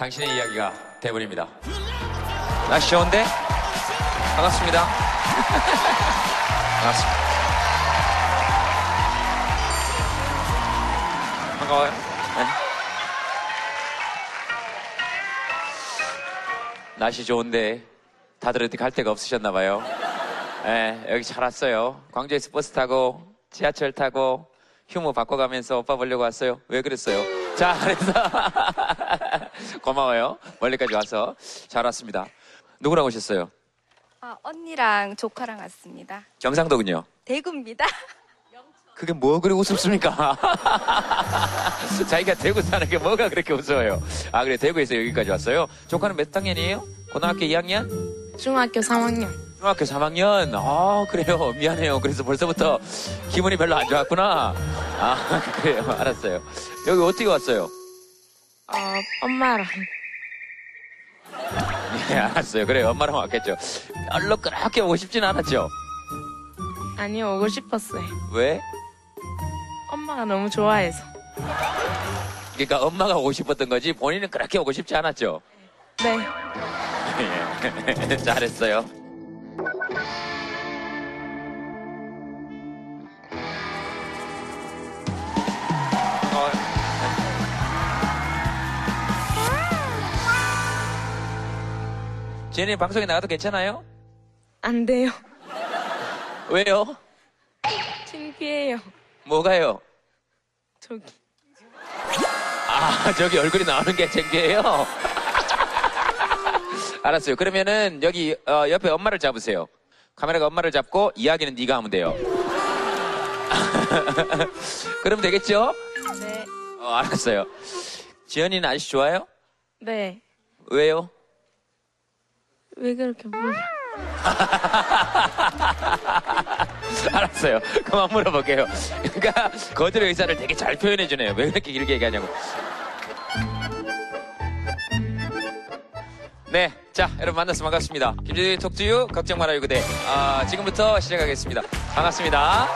당신의 이야기가 돼버립니다. 날씨 좋은데? 반갑습니다. 반갑습니다. 반가워요. 네. 날씨 좋은데 다들 어디 갈 데가 없으셨나 봐요. 네, 여기 잘 왔어요. 광주에서 버스 타고 지하철 타고 휴무 바꿔가면서 오빠 보려고 왔어요. 왜 그랬어요? 자, 그래서 고마워요. 멀리까지 와서 잘 왔습니다. 누구랑 오셨어요? 아, 언니랑 조카랑 왔습니다. 경상도군요. 대구입니다. 그게 뭐 그리 우습습니까? 자기가 대구 사는 게 뭐가 그렇게 웃어요? 아, 그래, 대구에서 여기까지 왔어요? 조카는 몇 학년이에요? 고등학교 2학년? 중학교 3학년. 중학교 3학년? 아, 그래요. 미안해요. 그래서 벌써부터 기분이 별로 안 좋았구나. 아, 그래요. 알았어요. 여기 어떻게 왔어요? 어, 엄마랑. 예, 알았어요. 그래요. 엄마랑 왔겠죠. 별로 그렇게 오고 싶진 않았죠? 아니요, 오고 싶었어요. 왜? 엄마가 너무 좋아해서. 그러니까 엄마가 오고 싶었던 거지 본인은 그렇게 오고 싶지 않았죠? 네. 예. 잘했어요. 지현이 방송에 나가도 괜찮아요? 안 돼요. 왜요? 창피해요. 뭐가요? 저기. 아, 저기 얼굴이 나오는 게 창피해요? 알았어요. 그러면은 여기 어, 옆에 엄마를 잡으세요. 카메라가 엄마를 잡고 이야기는 네가 하면 돼요. 그러면 되겠죠? 네. 어, 알았어요. 지연이는 아저씨 좋아요? 네. 왜요? 왜 그렇게 몰라? 알았어요. 그만 물어볼게요. 그러니까 거절의 의사를 되게 잘 표현해 주네요. 왜 그렇게 길게 얘기하냐고. 네, 자 여러분 만나서 반갑습니다. 김재희 톡투유 걱정 말아요 그대. 아, 지금부터 시작하겠습니다. 반갑습니다.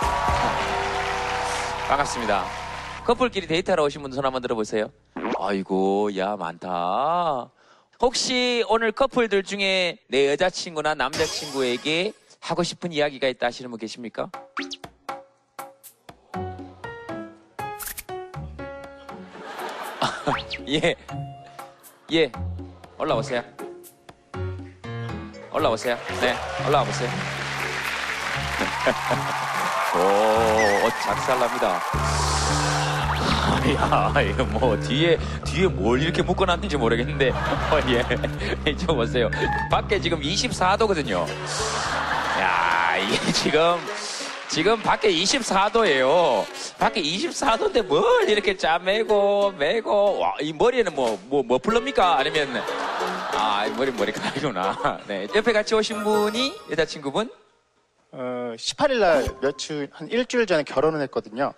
반갑습니다. 커플끼리 데이트하러 오신 분손 한번 들어보세요. 아이고, 야 많다. 혹시 오늘 커플들 중에 내 여자친구나 남자친구에게 하고 싶은 이야기가 있다 하시는 분 계십니까? 예. 예. 올라오세요. 올라오세요. 네. 올라와 보세요. 오, 옷 작살납니다. 야, 이거 뭐 뒤에 뒤에 뭘 이렇게 묶어놨는지 모르겠는데, 어, 예, 이쪽 보세요. 밖에 지금 24도거든요. 야, 이게 지금 지금 밖에 24도예요. 밖에 24도인데 뭘 이렇게 짜매고 매고 와, 이 머리에는 뭐뭐뭐 풀릅니까? 아니면 아, 이 머리 머리카락이구나. 네, 옆에 같이 오신 분이 여자친구분? 어, 18일 날 며칠 한 일주일 전에 결혼을 했거든요.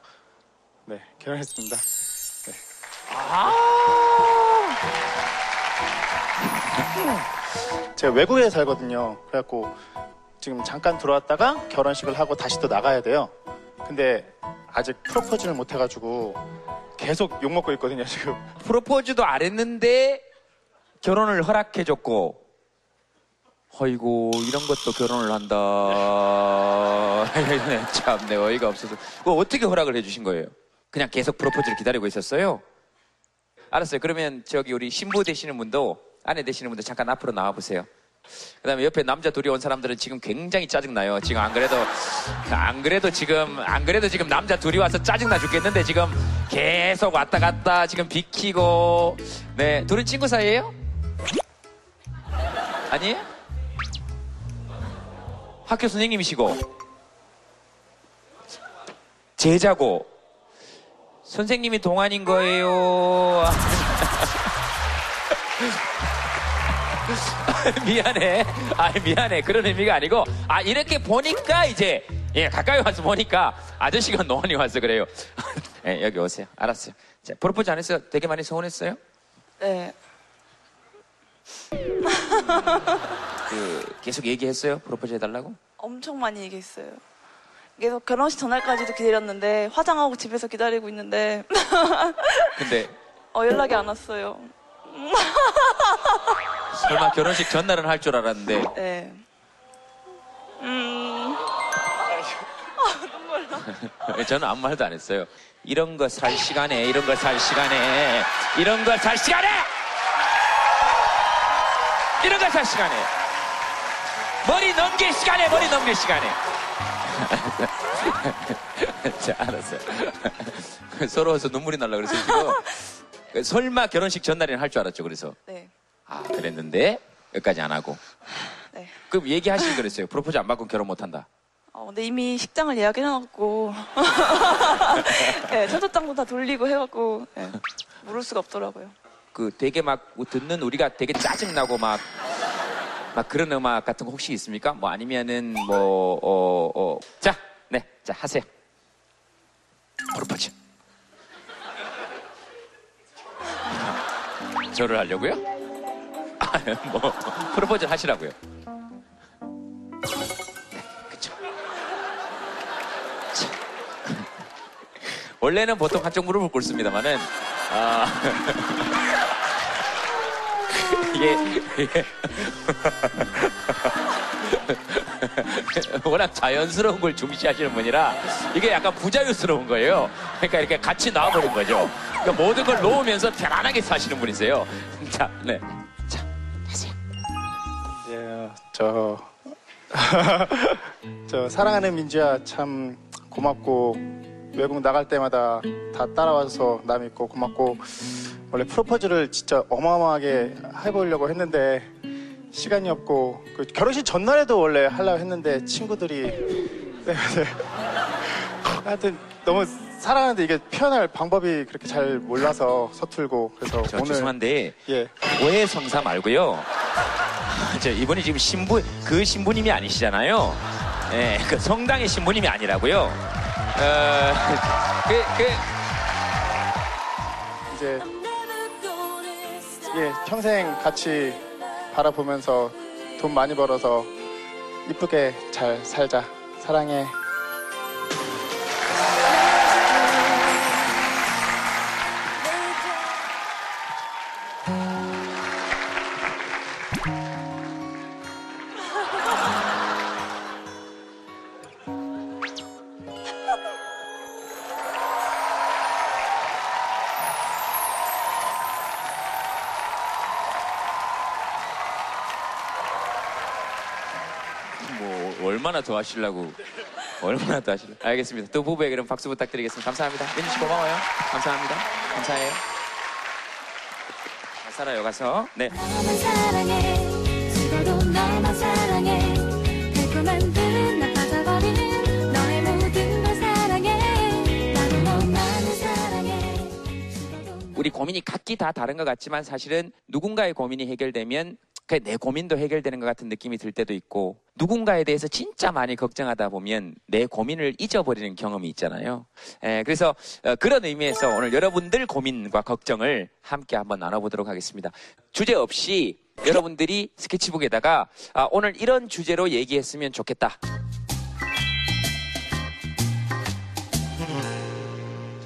네, 결혼했습니다. 아, 제가 외국에 살거든요. 그래갖고 지금 잠깐 들어왔다가 결혼식을 하고 다시 또 나가야 돼요. 근데 아직 프로포즈를 못 해가지고 계속 욕 먹고 있거든요, 지금. 프로포즈도 안 했는데 결혼을 허락해줬고, 어이고 이런 것도 결혼을 한다. 참, 내 어이가 없어서. 어떻게 허락을 해주신 거예요? 그냥 계속 프로포즈를 기다리고 있었어요? 알았어요. 그러면 저기 우리 신부 되시는 분도 아내 되시는 분도 잠깐 앞으로 나와 보세요. 그다음에 옆에 남자 둘이 온 사람들은 지금 굉장히 짜증 나요. 지금 안 그래도 안 그래도 지금 안 그래도 지금 남자 둘이 와서 짜증 나 죽겠는데 지금 계속 왔다 갔다 지금 비키고 네 둘은 친구 사이예요? 아니에요? 학교 선생님이시고 제자고 선생님이 동안인 거예요. 미안해. 아, 미안해. 그런 의미가 아니고, 아, 이렇게 보니까 이제, 예, 가까이 와서 보니까 아저씨가 노안이 와서 그래요. 예, 여기 오세요. 알았어요. 자, 프로포즈 안 했어요? 되게 많이 서운했어요? 네. 그, 계속 얘기했어요? 프로포즈 해달라고? 엄청 많이 얘기했어요. 계속 결혼식 전날까지도 기다렸는데 화장하고 집에서 기다리고 있는데 근데, 어, 연락이 안 왔어요. 설마 결혼식 전날은 할 줄 알았는데 네. 음, 저는 아무 말도 안 했어요. 이런 거 살 시간에, 이런 거 살 시간에, 이런 거 살 시간에! 이런 거 살 시간에! 머리 넘길 시간에, 머리 넘길 시간에! 자, 알았어요. 서러워서 눈물이 날라 그래서 지금. 설마 결혼식 전날에는 할 줄 알았죠, 그래서. 네. 아, 그랬는데, 여기까지 안 하고. 네. 그럼 얘기하시기 그랬어요. 프로포즈 안 받고 결혼 못 한다. 어, 근데 이미 식장을 예약해놔갖고 네, 첫째장도 다 돌리고 해갖고 네, 물을 수가 없더라고요. 그 되게 막 듣는 우리가 되게 짜증나고 막, 막 그런 음악 같은 거 혹시 있습니까? 뭐 아니면은 뭐, 어, 어. 자, 네, 자, 하세요. 프로포즈. 저를 하려고요? 아, 뭐, 프로포즈를 하시라고요. 네, 그쵸. 자. 원래는 보통 한쪽 무릎을 꿇습니다만은, 아. 이게, 이게 워낙 자연스러운 걸 중시하시는 분이라 이게 약간 부자유스러운 거예요. 그러니까 이렇게 같이 나와버린 거죠. 그러니까 모든 걸 놓으면서 편안하게 사시는 분이세요. 자, 네. 자, 하세요. 예, 저, 저 사랑하는 민주야 참 고맙고 외국 나갈 때마다 다 따라와서 나 믿고 고맙고 원래 프로포즈를 진짜 어마어마하게 해보려고 했는데 시간이 없고 그 결혼식 전날에도 원래 하려고 했는데 친구들이 네, 네. 하여튼 너무 사랑하는데 이게 표현할 방법이 그렇게 잘 몰라서 서툴고 그래서 저 오늘 죄송한데 예 오해 성사 말고요. 저 이분이 지금 신부 그 신부님이 아니시잖아요. 예, 그 성당의 신부님이 아니라고요. 어, 그, 그, 이제 예 평생 같이 바라보면서 돈 많이 벌어서 이쁘게 잘 살자. 사랑해 얼마나 더 하시려고? 얼마나 더 하시려고? 알겠습니다. 또 부부에게 그럼 박수 부탁드리겠습니다. 감사합니다. 민주 씨 고마워요. 감사합니다. 감사해요. 잘 살아요 가서. 네. 너만 사랑해. 죽어도 너만 사랑해. 달콤한 듯나 빠져버린 너의 모든 걸 사랑해. 나도 너만을 사랑해. 우리 고민이 각기 다 다른 것 같지만 사실은 누군가의 고민이 해결되면 그 내 고민도 해결되는 것 같은 느낌이 들 때도 있고 누군가에 대해서 진짜 많이 걱정하다 보면 내 고민을 잊어버리는 경험이 있잖아요. 에, 그래서 어, 그런 의미에서 오늘 여러분들 고민과 걱정을 함께 한번 나눠보도록 하겠습니다. 주제 없이 여러분들이 스케치북에다가 아, 오늘 이런 주제로 얘기했으면 좋겠다.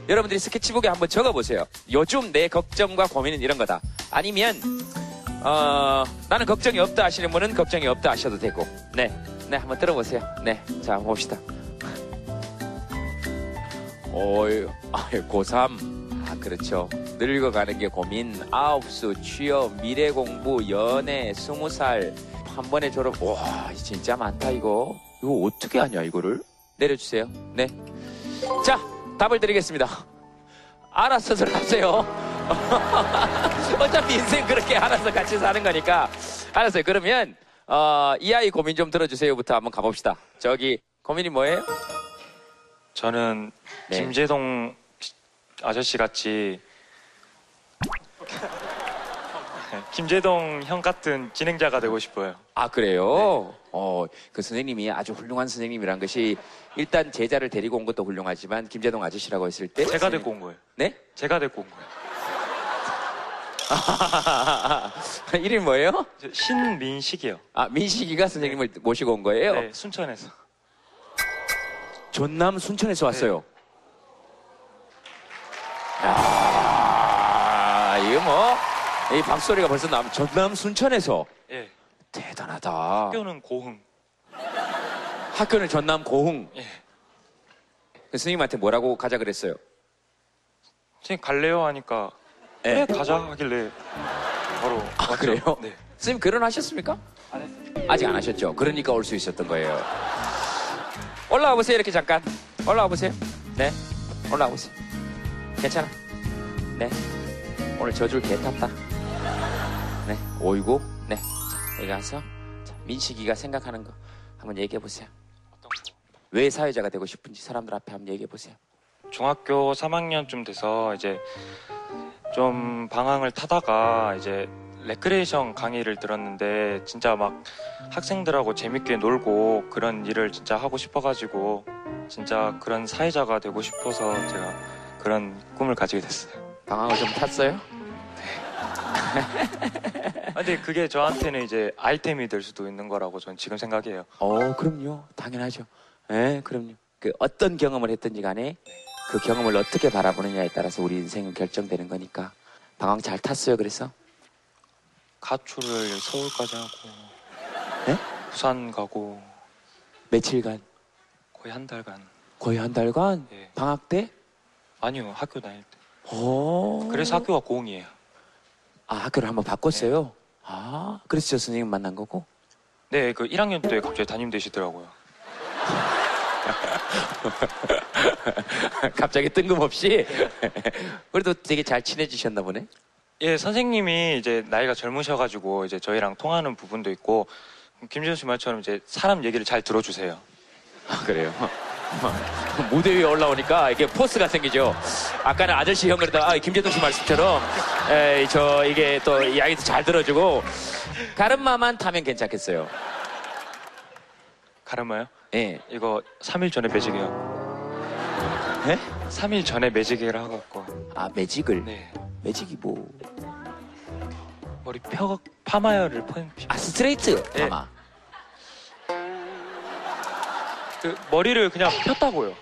여러분들이 스케치북에 한번 적어보세요. 요즘 내 걱정과 고민은 이런 거다. 아니면 어, 나는 걱정이 없다 하시는 분은 걱정이 없다 하셔도 되고. 네. 네, 한번 들어보세요. 네. 자, 봅시다. 어이, 아유, 고3. 아, 그렇죠. 늙어가는 게 고민. 아홉수, 취업, 미래 공부, 연애, 스무 살. 한 번에 졸업. 와, 진짜 많다, 이거. 이거 어떻게 하냐, 이거를? 내려주세요. 네. 자, 답을 드리겠습니다. 알아서들 하세요. 어차피 인생 그렇게 알아서 같이 사는 거니까. 알았어요. 그러면, 어, 이 아이 고민 좀 들어주세요부터 한번 가봅시다. 저기, 고민이 뭐예요? 저는 네. 김재동 시- 아저씨 같이 김재동 형 같은 진행자가 되고 싶어요. 아, 그래요? 어, 그 선생님이 아주 훌륭한 선생님이란 것이 일단 제자를 데리고 온 것도 훌륭하지만 김재동 아저씨라고 했을 때. 제가 데리고 온 거예요. 네? 제가 데리고 온 거예요. 이름이 뭐예요? 저 신민식이요. 아, 민식이가 선생님을 모시고 온 거예요? 네, 순천에서. 전남 순천에서 왔어요. 야, 이거 뭐 이 박소리가 벌써 남, 전남 순천에서 예. 대단하다. 학교는 고흥. 학교는 전남 고흥. 예. 그 스님한테 뭐라고 가자 그랬어요? 선생님 갈래요 하니까 예. 그래 가자 하길래 바로 아, 왔죠. 그래요? 네. 스님 결혼하셨습니까? 안 했어요. 아직 안 하셨죠. 그러니까 올 수 있었던 거예요. 올라와 보세요. 이렇게 잠깐. 올라와 보세요. 네. 올라와 보세요. 괜찮아. 네. 오늘 저줄 개 탔다. 네. 오이고. 네. 자, 여기 가서 자, 민식이가 생각하는 거 한번 얘기해 보세요. 어떤 거? 왜 사회자가 되고 싶은지 사람들 앞에 한번 얘기해 보세요. 중학교 3학년쯤 돼서 이제 좀 방황을 타다가 이제 레크레이션 강의를 들었는데 진짜 막 학생들하고 재밌게 놀고 그런 일을 진짜 하고 싶어가지고 진짜 그런 사회자가 되고 싶어서 제가 그런 꿈을 가지게 됐어요. 방황을 좀 탔어요? 아, 근데 그게 저한테는 이제 아이템이 될 수도 있는 거라고 저는 지금 생각해요. 어, 그럼요. 당연하죠. 예, 그럼요. 그 어떤 경험을 했든지 간에 그 경험을 어떻게 바라보느냐에 따라서 우리 인생은 결정되는 거니까. 방황 잘 탔어요, 그래서? 가출을 서울까지 하고 네? 부산 가고 며칠간, 거의 한 달간 거의 한 달간 예. 방학 때? 아니요 학교 다닐 때 오. 그래서 학교가 고흥이에요 아, 학교를 한번 바꿨어요? 아, 그래서 저 선생님 만난 거고? 네그 1학년 때 갑자기 담임 되시더라고요 갑자기 뜬금없이? 그래도 되게 잘 친해지셨나 보네? 예 선생님이 이제 나이가 젊으셔가지고 이제 저희랑 통하는 부분도 있고 김지현 씨 말처럼 이제 사람 얘기를 잘 들어주세요 아, 그래요? 무대 위에 올라오니까 이게 포스가 생기죠. 아까는 아저씨 형 그러다 아, 김재동 씨 말씀처럼 에이, 저 이게 또 이야기도 잘 들어주고 가르마만 타면 괜찮겠어요. 가르마요? 예. 이거 3일 전에 매직이요 예? 3일 전에 매직을 하고 있고 아 매직을 네 매직이 뭐? 머리 펴 파마열을 펀아 스트레이트 예. 아마. 그 머리를 그냥 폈다고요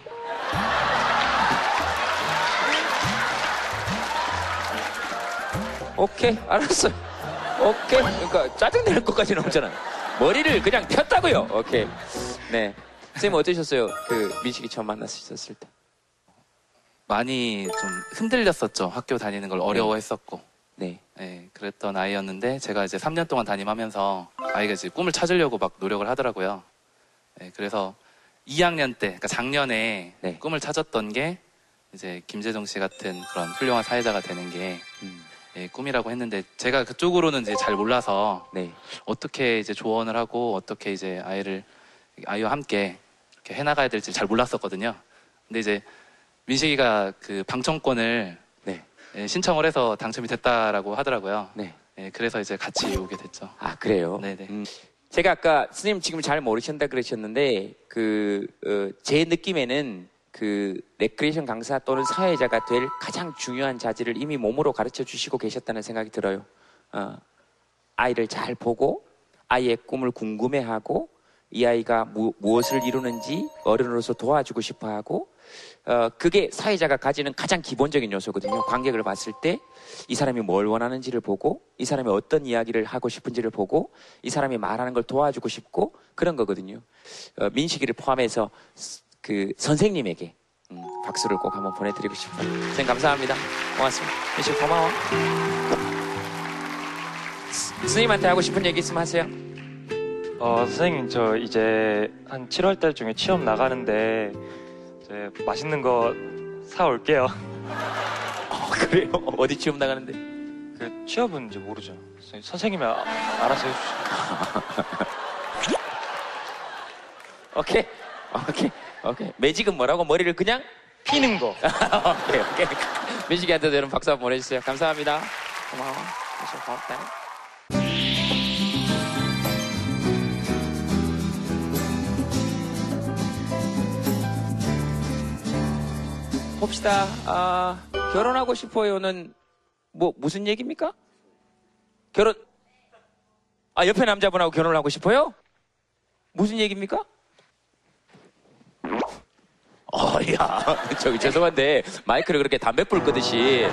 오케이 알았어. 오케이. 그러니까 짜증 내는 것까지는 없잖아. 머리를 그냥 폈다고요. 오케이. 네. 선생님 어떠셨어요? 그 민식이 처음 만났었을 때. 많이 좀 흔들렸었죠. 학교 다니는 걸 어려워했었고. 네. 예, 그랬던 아이였는데 제가 이제 3년 동안 담임하면서 아이가 이제 꿈을 찾으려고 막 노력을 하더라고요. 예, 그래서 2학년 때, 그러니까 작년에 네. 꿈을 찾았던 게 이제 김재정 씨 같은 그런 훌륭한 사회자가 되는 게 음, 예, 꿈이라고 했는데 제가 그쪽으로는 이제 잘 몰라서 네. 어떻게 이제 조언을 하고 어떻게 이제 아이를 아이와 함께 이렇게 해나가야 될지 잘 몰랐었거든요. 근데 이제 민식이가 그 방청권을 네. 예, 신청을 해서 당첨이 됐다라고 하더라고요. 네. 예, 그래서 이제 같이 오게 됐죠. 아 그래요? 네네. 음, 제가 아까 스님 지금 잘 모르신다 그러셨는데 그제 느낌에는 그 레크레이션 강사 또는 사회자가 될 가장 중요한 자질을 이미 몸으로 가르쳐 주시고 계셨다는 생각이 들어요. 어, 아이를 잘 보고 아이의 꿈을 궁금해하고 이 아이가 무, 무엇을 이루는지 어른으로서 도와주고 싶어 하고 어, 그게 사회자가 가지는 가장 기본적인 요소거든요. 관객을 봤을 때 이 사람이 뭘 원하는지를 보고 이 사람이 어떤 이야기를 하고 싶은지를 보고 이 사람이 말하는 걸 도와주고 싶고 그런 거거든요. 어, 민식이를 포함해서 스- 그 선생님에게 음, 박수를 꼭 한번 보내드리고 싶어요. 선생님 감사합니다. 고맙습니다. 민식 고마워. 스- 스님한테 하고 싶은 얘기 있으면 하세요. 어, 선생님, 저 이제 한 7월 달 중에 취업 나가는데, 이제 맛있는 거 사올게요. 어, 그래요? 어디 취업 나가는데? 그 취업은 이제 모르죠. 선생님, 선생님이 아- 알아서 해주시죠. 오케이. 오케이. 오케이. 매직은 뭐라고? 머리를 그냥? 피는 거. 오케이, 오케이. 민식이한테도 여러분 박수 한번 보내주세요. 감사합니다. 고마워. 고맙다. 봅시다. 아, 결혼하고 싶어요는 뭐 무슨 얘기입니까? 결혼 아 옆에 남자분하고 결혼을 하고 싶어요? 무슨 얘기입니까? 어, 야, 저기 죄송한데 마이크를 그렇게 담배불 끄듯이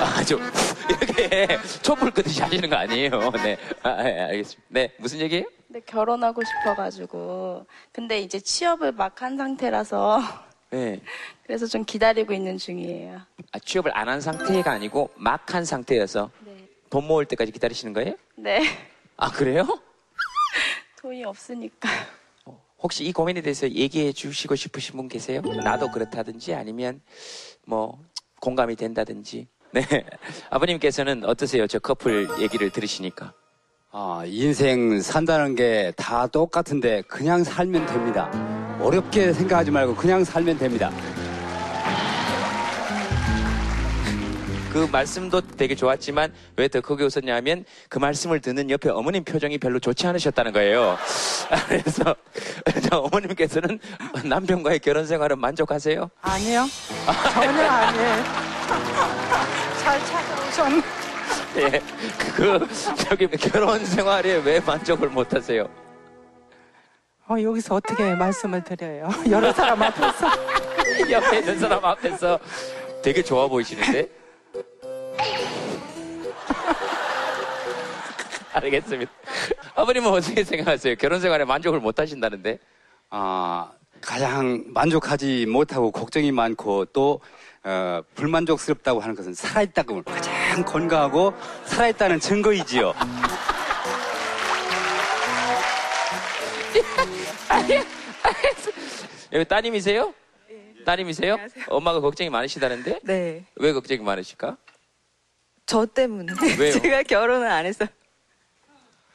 아주 이렇게 촛불 끄듯이 하시는 거 아니에요. 네. 아, 예, 알겠습니다. 네. 무슨 얘기예요? 근데 결혼하고 싶어가지고. 근데 이제 취업을 막 한 상태라서. 네. 그래서 좀 기다리고 있는 중이에요. 아, 취업을 안 한 상태가 아니고 막 한 상태여서 네. 돈 모을 때까지 기다리시는 거예요? 네. 아, 그래요? 돈이 없으니까. 혹시 이 고민에 대해서 얘기해 주시고 싶으신 분 계세요? 나도 그렇다든지 아니면 뭐 공감이 된다든지. 네. 아버님께서는 어떠세요? 저 커플 얘기를 들으시니까. 아, 인생 산다는 게 다 똑같은데 그냥 살면 됩니다. 어렵게 생각하지 말고 그냥 살면 됩니다. 그 말씀도 되게 좋았지만 왜 더 크게 웃었냐면 그 말씀을 듣는 옆에 어머님 표정이 별로 좋지 않으셨다는 거예요. 그래서 저 어머님께서는 남편과의 결혼 생활은 만족하세요? 아니요. 전혀 아니에요. 잘 찾아오셨네. 예. 그 저기 결혼 생활에 왜 만족을 못 하세요? 어, 여기서 어떻게 말씀을 드려요? 여러 사람 앞에서. 옆에 있는 사람 앞에서 되게 좋아 보이시는데? 알겠습니다. 아버님은 어떻게 생각하세요? 결혼 생활에 만족을 못 하신다는데? 아, 가장 만족하지 못하고 걱정이 많고 또 어, 불만족스럽다고 하는 것은 살아있다고 가장 건강하고 살아있다는 증거이지요. 여기 따님이세요? 따님이세요? 엄마가 걱정이 많으시다는데? 네. 왜 걱정이 많으실까? 저 때문에. 왜요? 제가 결혼을 안 해서.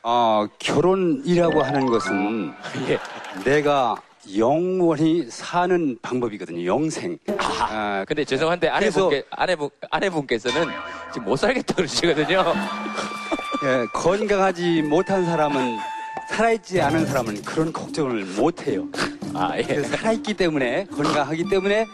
어, 결혼이라고 하는 것은 예. 내가 영원히 사는 방법이거든요. 영생. 아, 근데 죄송한데 아내분께, 아내분, 아내분께서는 지금 못 살겠다 그러시거든요. 예, 건강하지 못한 사람은 살아있지 않은 사람은 그런 걱정을 못 해요. 아, 예. 살아있기 때문에 건강하기 때문에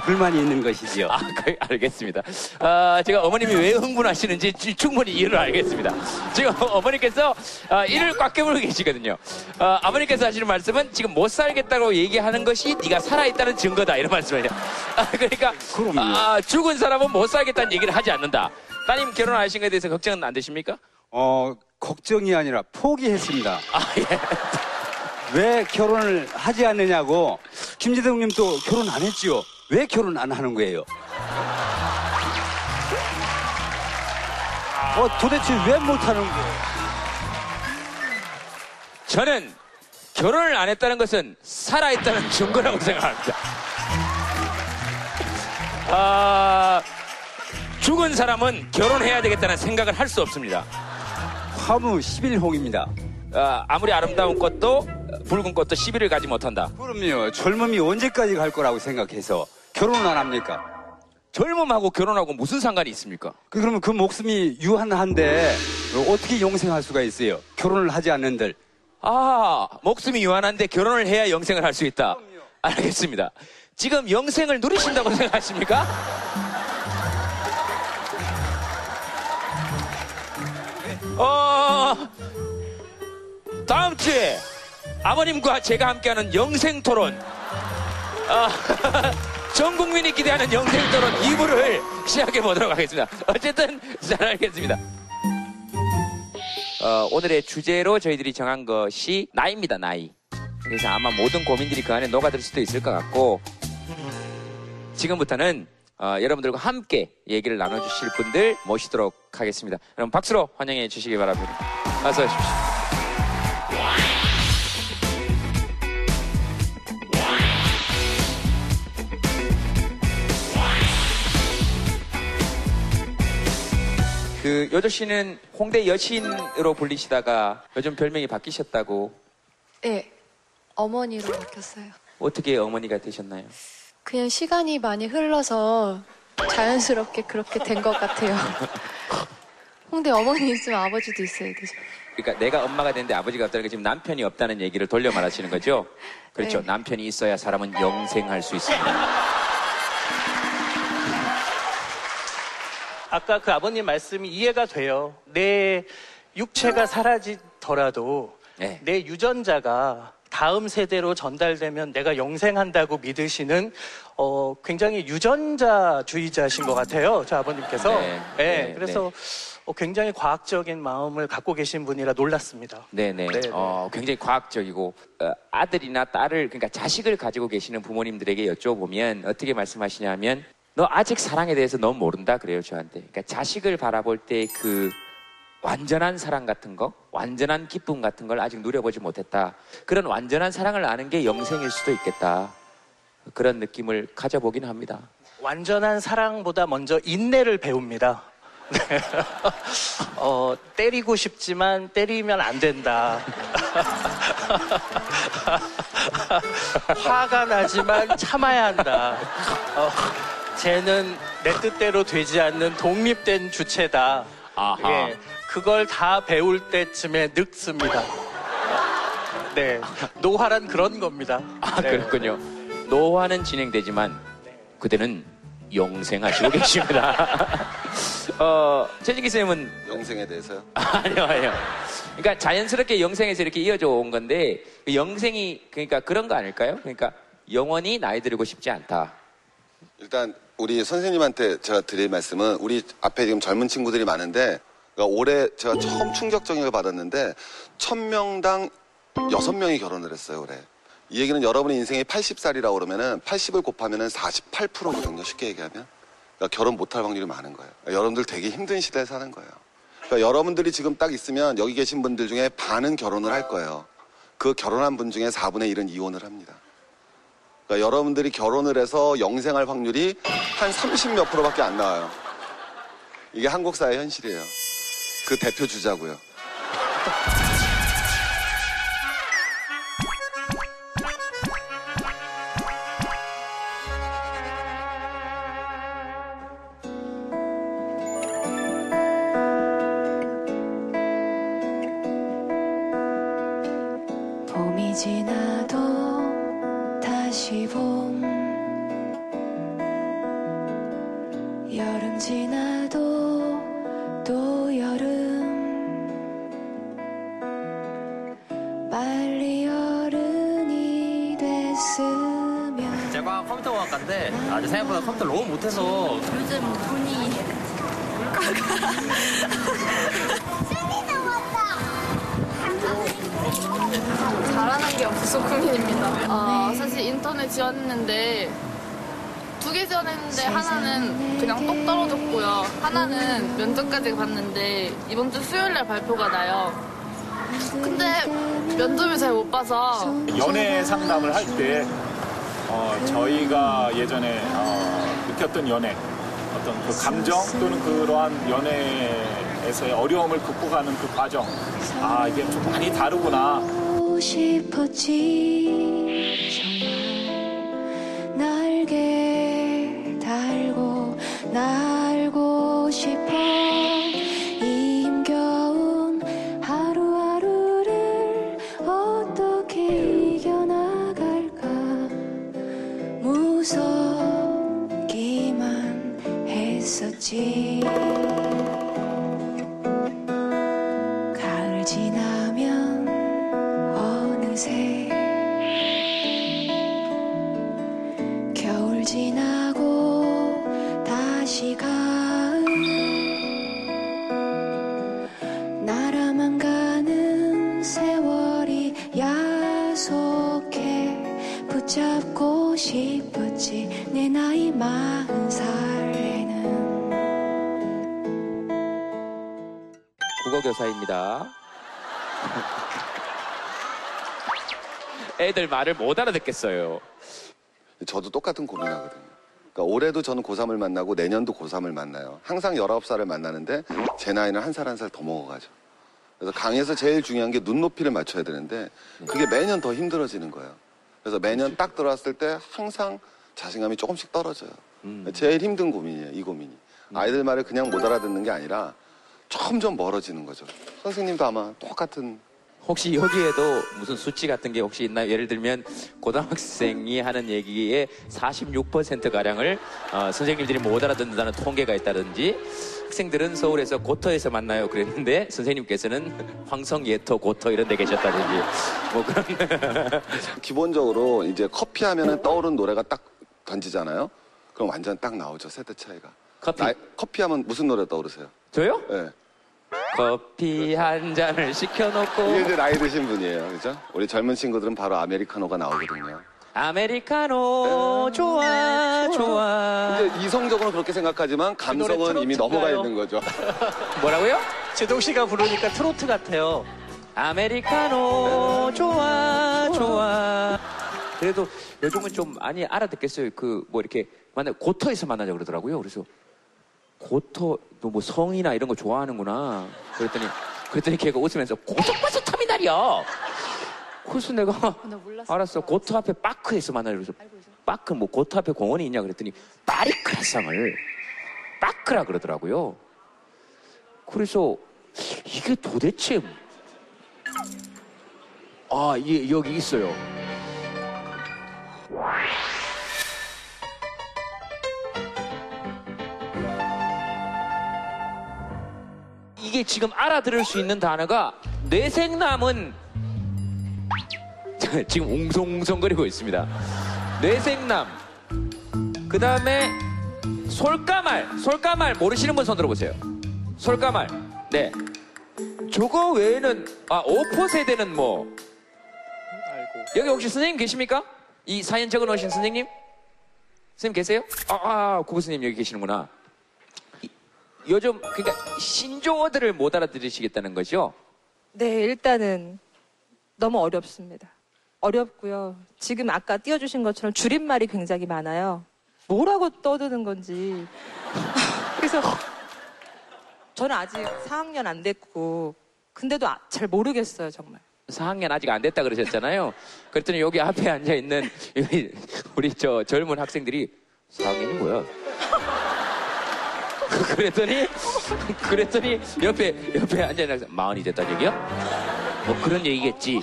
불만이 있는 것이지요. 아, 그- 알겠습니다. 아, 제가 어머님이 왜 흥분하시는지 주- 충분히 이해를 알겠습니다. 지금 어머니께서 아, 이를 꽉 깨물고 계시거든요. 아, 아버님께서 하시는 말씀은 지금 못 살겠다고 얘기하는 것이 네가 살아있다는 증거다 이런 말씀이에요. 아, 그러니까 그럼요. 아, 죽은 사람은 못 살겠다는 얘기를 하지 않는다. 따님 결혼하신 것에 대해서 걱정은 안 되십니까? 어, 걱정이 아니라 포기했습니다. 아, 예. 왜 결혼을 하지 않느냐고 김재동 님도 결혼 안 했지요. 왜 결혼 안 하는 거예요? 어, 도대체 왜 못 하는 거예요? 저는 결혼을 안 했다는 것은 살아있다는 증거라고 생각합니다. 아, 죽은 사람은 결혼해야 되겠다는 생각을 할 수 없습니다. 화무 11홍입니다. 아, 아무리 아름다운 꽃도 붉은 꽃도 시비를 가지 못한다. 그럼요. 젊음이 언제까지 갈 거라고 생각해서 결혼을 안 합니까? 젊음하고 결혼하고 무슨 상관이 있습니까? 그- 그러면 그 목숨이 유한한데 어떻게 영생할 수가 있어요? 결혼을 하지 않는들. 아, 목숨이 유한한데 결혼을 해야 영생을 할 수 있다. 알겠습니다. 지금 영생을 누리신다고 생각하십니까? 어, 다음 주에 아버님과 제가 함께하는 영생 토론. 아, 전 국민이 기대하는 영생 토론 2부를 시작해 보도록 하겠습니다. 어쨌든 잘 알겠습니다. 어, 오늘의 주제로 저희들이 정한 것이 나이입니다, 나이. 그래서 아마 모든 고민들이 그 안에 녹아들 수도 있을 것 같고, 지금부터는 어, 여러분들과 함께 얘기를 나눠주실 분들 모시도록 하겠습니다. 여러분 박수로 환영해 주시기 바랍니다. 어서 오십시오. 그 요조 씨는 홍대 여신으로 불리시다가 요즘 별명이 바뀌셨다고 네, 어머니로 바뀌었어요. 어떻게 어머니가 되셨나요? 그냥 시간이 많이 흘러서 자연스럽게 그렇게 된 것 같아요. 홍대 어머니 있으면 아버지도 있어야 되죠. 그러니까 내가 엄마가 됐는데 아버지가 없다는 게 지금 남편이 없다는 얘기를 돌려 말하시는 거죠? 그렇죠. 네. 남편이 있어야 사람은 영생할 수 있습니다. 아까 그 아버님 말씀이 이해가 돼요. 내 육체가 사라지더라도 네. 내 유전자가 다음 세대로 전달되면 내가 영생한다고 믿으시는 어, 굉장히 유전자주의자신 것 같아요. 저 아버님께서. 네, 예, 네, 그래서 어, 굉장히 과학적인 마음을 갖고 계신 분이라 놀랐습니다. 네네. 네네. 어, 굉장히 과학적이고 어, 아들이나 딸을 그러니까 자식을 가지고 계시는 부모님들에게 여쭤보면 어떻게 말씀하시냐면 너 아직 사랑에 대해서 너무 모른다 그래요 저한테. 그러니까 자식을 바라볼 때 그 완전한 사랑 같은 거, 완전한 기쁨 같은 걸 아직 누려보지 못했다. 그런 완전한 사랑을 아는 게 영생일 수도 있겠다. 그런 느낌을 가져보긴 합니다. 완전한 사랑보다 먼저 인내를 배웁니다. 네. 어, 때리고 싶지만 때리면 안 된다. 화가 나지만 참아야 한다. 어, 쟤는 내 뜻대로 되지 않는 독립된 주체다. 아하. 예, 그걸 다 배울 때쯤에 늙습니다. 네, 노화란 그런 겁니다. 아, 네. 그렇군요. 노화는 진행되지만 그대는 영생하시고 계십니다. 어, 최진기 쌤은 영생에 대해서요? 아니요, 아니요. 그러니까 자연스럽게 영생에서 이렇게 이어져 온 건데 그 영생이 그러니까 그런 거 아닐까요? 그러니까 영원히 나이 들고 싶지 않다. 일단 우리 선생님한테 제가 드릴 말씀은 우리 앞에 지금 젊은 친구들이 많은데 그러니까 올해 제가 처음 충격적인 걸 받았는데 천 명당 여섯 명이 결혼을 했어요 올해. 이 얘기는 여러분의 인생이 80살이라고 그러면은 80을 곱하면은 48%거든요 쉽게 얘기하면. 그러니까 결혼 못할 확률이 많은 거예요. 그러니까 여러분들 되게 힘든 시대에 사는 거예요. 그러니까 여러분들이 지금 딱 있으면 여기 계신 분들 중에 반은 결혼을 할 거예요. 그 결혼한 분 중에 4분의 1은 이혼을 합니다. 그러니까 여러분들이 결혼을 해서 영생할 확률이 한 30 몇 프로밖에 안 나와요. 이게 한국 사회 현실이에요. 그 대표 주자고요. 똑 떨어졌고요. 하나는 면접까지 봤는데 이번 주 수요일 날 발표가 나요. 근데 면접을 잘 못 봐서 연애 상담을 할때 어, 저희가 예전에 어, 느꼈던 연애 어떤 그 감정 또는 그러한 연애에서의 어려움을 극복하는 그 과정 아 이게 좀 많이 다르구나 싶었지 정말 날개 달고 날 애들 말을 못 알아듣겠어요. 저도 똑같은 고민하거든요. 그러니까 올해도 저는 고3을 만나고 내년도 고3을 만나요. 항상 19살을 만나는데 제 나이는 한 살 한 살 더 먹어가죠. 그래서 강에서 제일 중요한 게 눈높이를 맞춰야 되는데 그게 매년 더 힘들어지는 거예요. 그래서 매년 딱 들어왔을 때 항상 자신감이 조금씩 떨어져요. 제일 힘든 고민이에요, 이 고민이. 아이들 말을 그냥 못 알아듣는 게 아니라 점점 멀어지는 거죠. 선생님도 아마 똑같은 혹시 여기에도 무슨 수치 같은 게 혹시 있나요? 예를 들면 고등학생이 하는 얘기의 46%가량을 어, 선생님들이 못 알아듣는다는 통계가 있다든지 학생들은 서울에서 고터에서 만나요 그랬는데 선생님께서는 황성 예터 고터 이런 데 계셨다든지 뭐 그런 기본적으로 이제 커피 하면은 떠오르는 노래가 딱 던지잖아요. 그럼 완전 딱 나오죠 세대 차이가. 커피 커피 하면 무슨 노래 떠오르세요? 저요? 네. 커피 한 잔을 시켜놓고 이게 이제 나이 드신 분이에요, 그죠? 우리 젊은 친구들은 바로 아메리카노가 나오거든요. 아메리카노 좋아 좋아 이제 이성적으로 그렇게 생각하지만 감성은 이미 넘어가 있는 거죠. 뭐라고요? 제동 씨가 부르니까 트로트 같아요. 아메리카노 좋아 좋아 그래도 요즘은 좀 많이 알아듣겠어요 그 뭐 이렇게 만나 고터에서 만나자 그러더라고요 그래서 고터 너뭐 성이나 이런 거 좋아하는구나. 그랬더니 그랬더니 걔가 웃으면서 고속버스 터미널이요! 그래서 내가 알았어. 고터 앞에 파크에서 만나자 그래서 파크 뭐 고터 앞에 공원이 있냐 그랬더니 파리크라상을 파크라 그러더라고요. 그래서 이게 도대체 아, 예, 여기 있어요. 이게 지금 알아들을 수 있는 단어가 뇌생남은 지금 웅성웅성거리고 있습니다. 뇌생남. 그 다음에 솔까말. 솔까말 모르시는 분 손 들어보세요. 솔까말. 네. 저거 외에는 아 오포 세대는 뭐 여기 혹시 선생님 계십니까? 이 사연 적어놓으신 선생님? 선생님 계세요? 아, 아 구구 선생님 여기 계시는구나. 이- 요즘 그러니까 신조어들을 못 알아들으시겠다는 거죠? 네, 일단은 너무 어렵습니다. 어렵고요. 지금 아까 띄워주신 것처럼 줄임말이 굉장히 많아요. 뭐라고 떠드는 건지. 그래서 저는 아직 4학년 안 됐고, 근데도 아- 잘 모르겠어요, 정말. 4학년 아직 안 됐다 그러셨잖아요. 그랬더니 여기 앞에 앉아 있는 우리 저 젊은 학생들이 4학년이 뭐야? 그랬더니 그랬더니 옆에 옆에 앉아 있는 학생 마흔이 됐다는 얘기야? 뭐 그런 얘기겠지.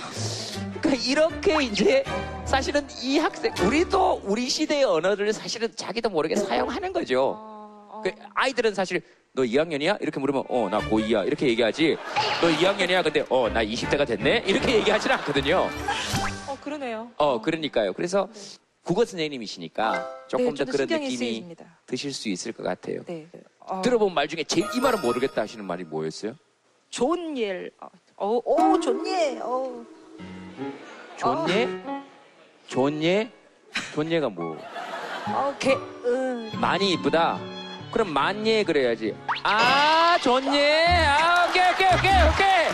그러니까 이렇게 이제 사실은 이 학생 우리도 우리 시대의 언어를 사실은 자기도 모르게 사용하는 거죠. 그 아이들은 사실 너 2학년이야? 이렇게 물으면 어 나 고2야 이렇게 얘기하지. 너 2학년이야? 근데 어 나 20대가 됐네 이렇게 얘기하지는 않거든요. 어, 그러네요. 어 그러니까요. 그래서 국어 선생님이시니까 조금 네, 더 그런 느낌이 쓰입니다. 드실 수 있을 것 같아요. 네. 어, 들어본 말 중에 제일 이 말은 모르겠다 하시는 말이 뭐였어요? 좋은 일. 어, 어, 오, 좋은 일. 어. 좋예? 좋예? 좋예가 뭐? 어, 개, 음. 많이 이쁘다. 그럼 만예 그래야지. 아, 좋예. 아, 오케이, 오케이, 오케이, 오케이.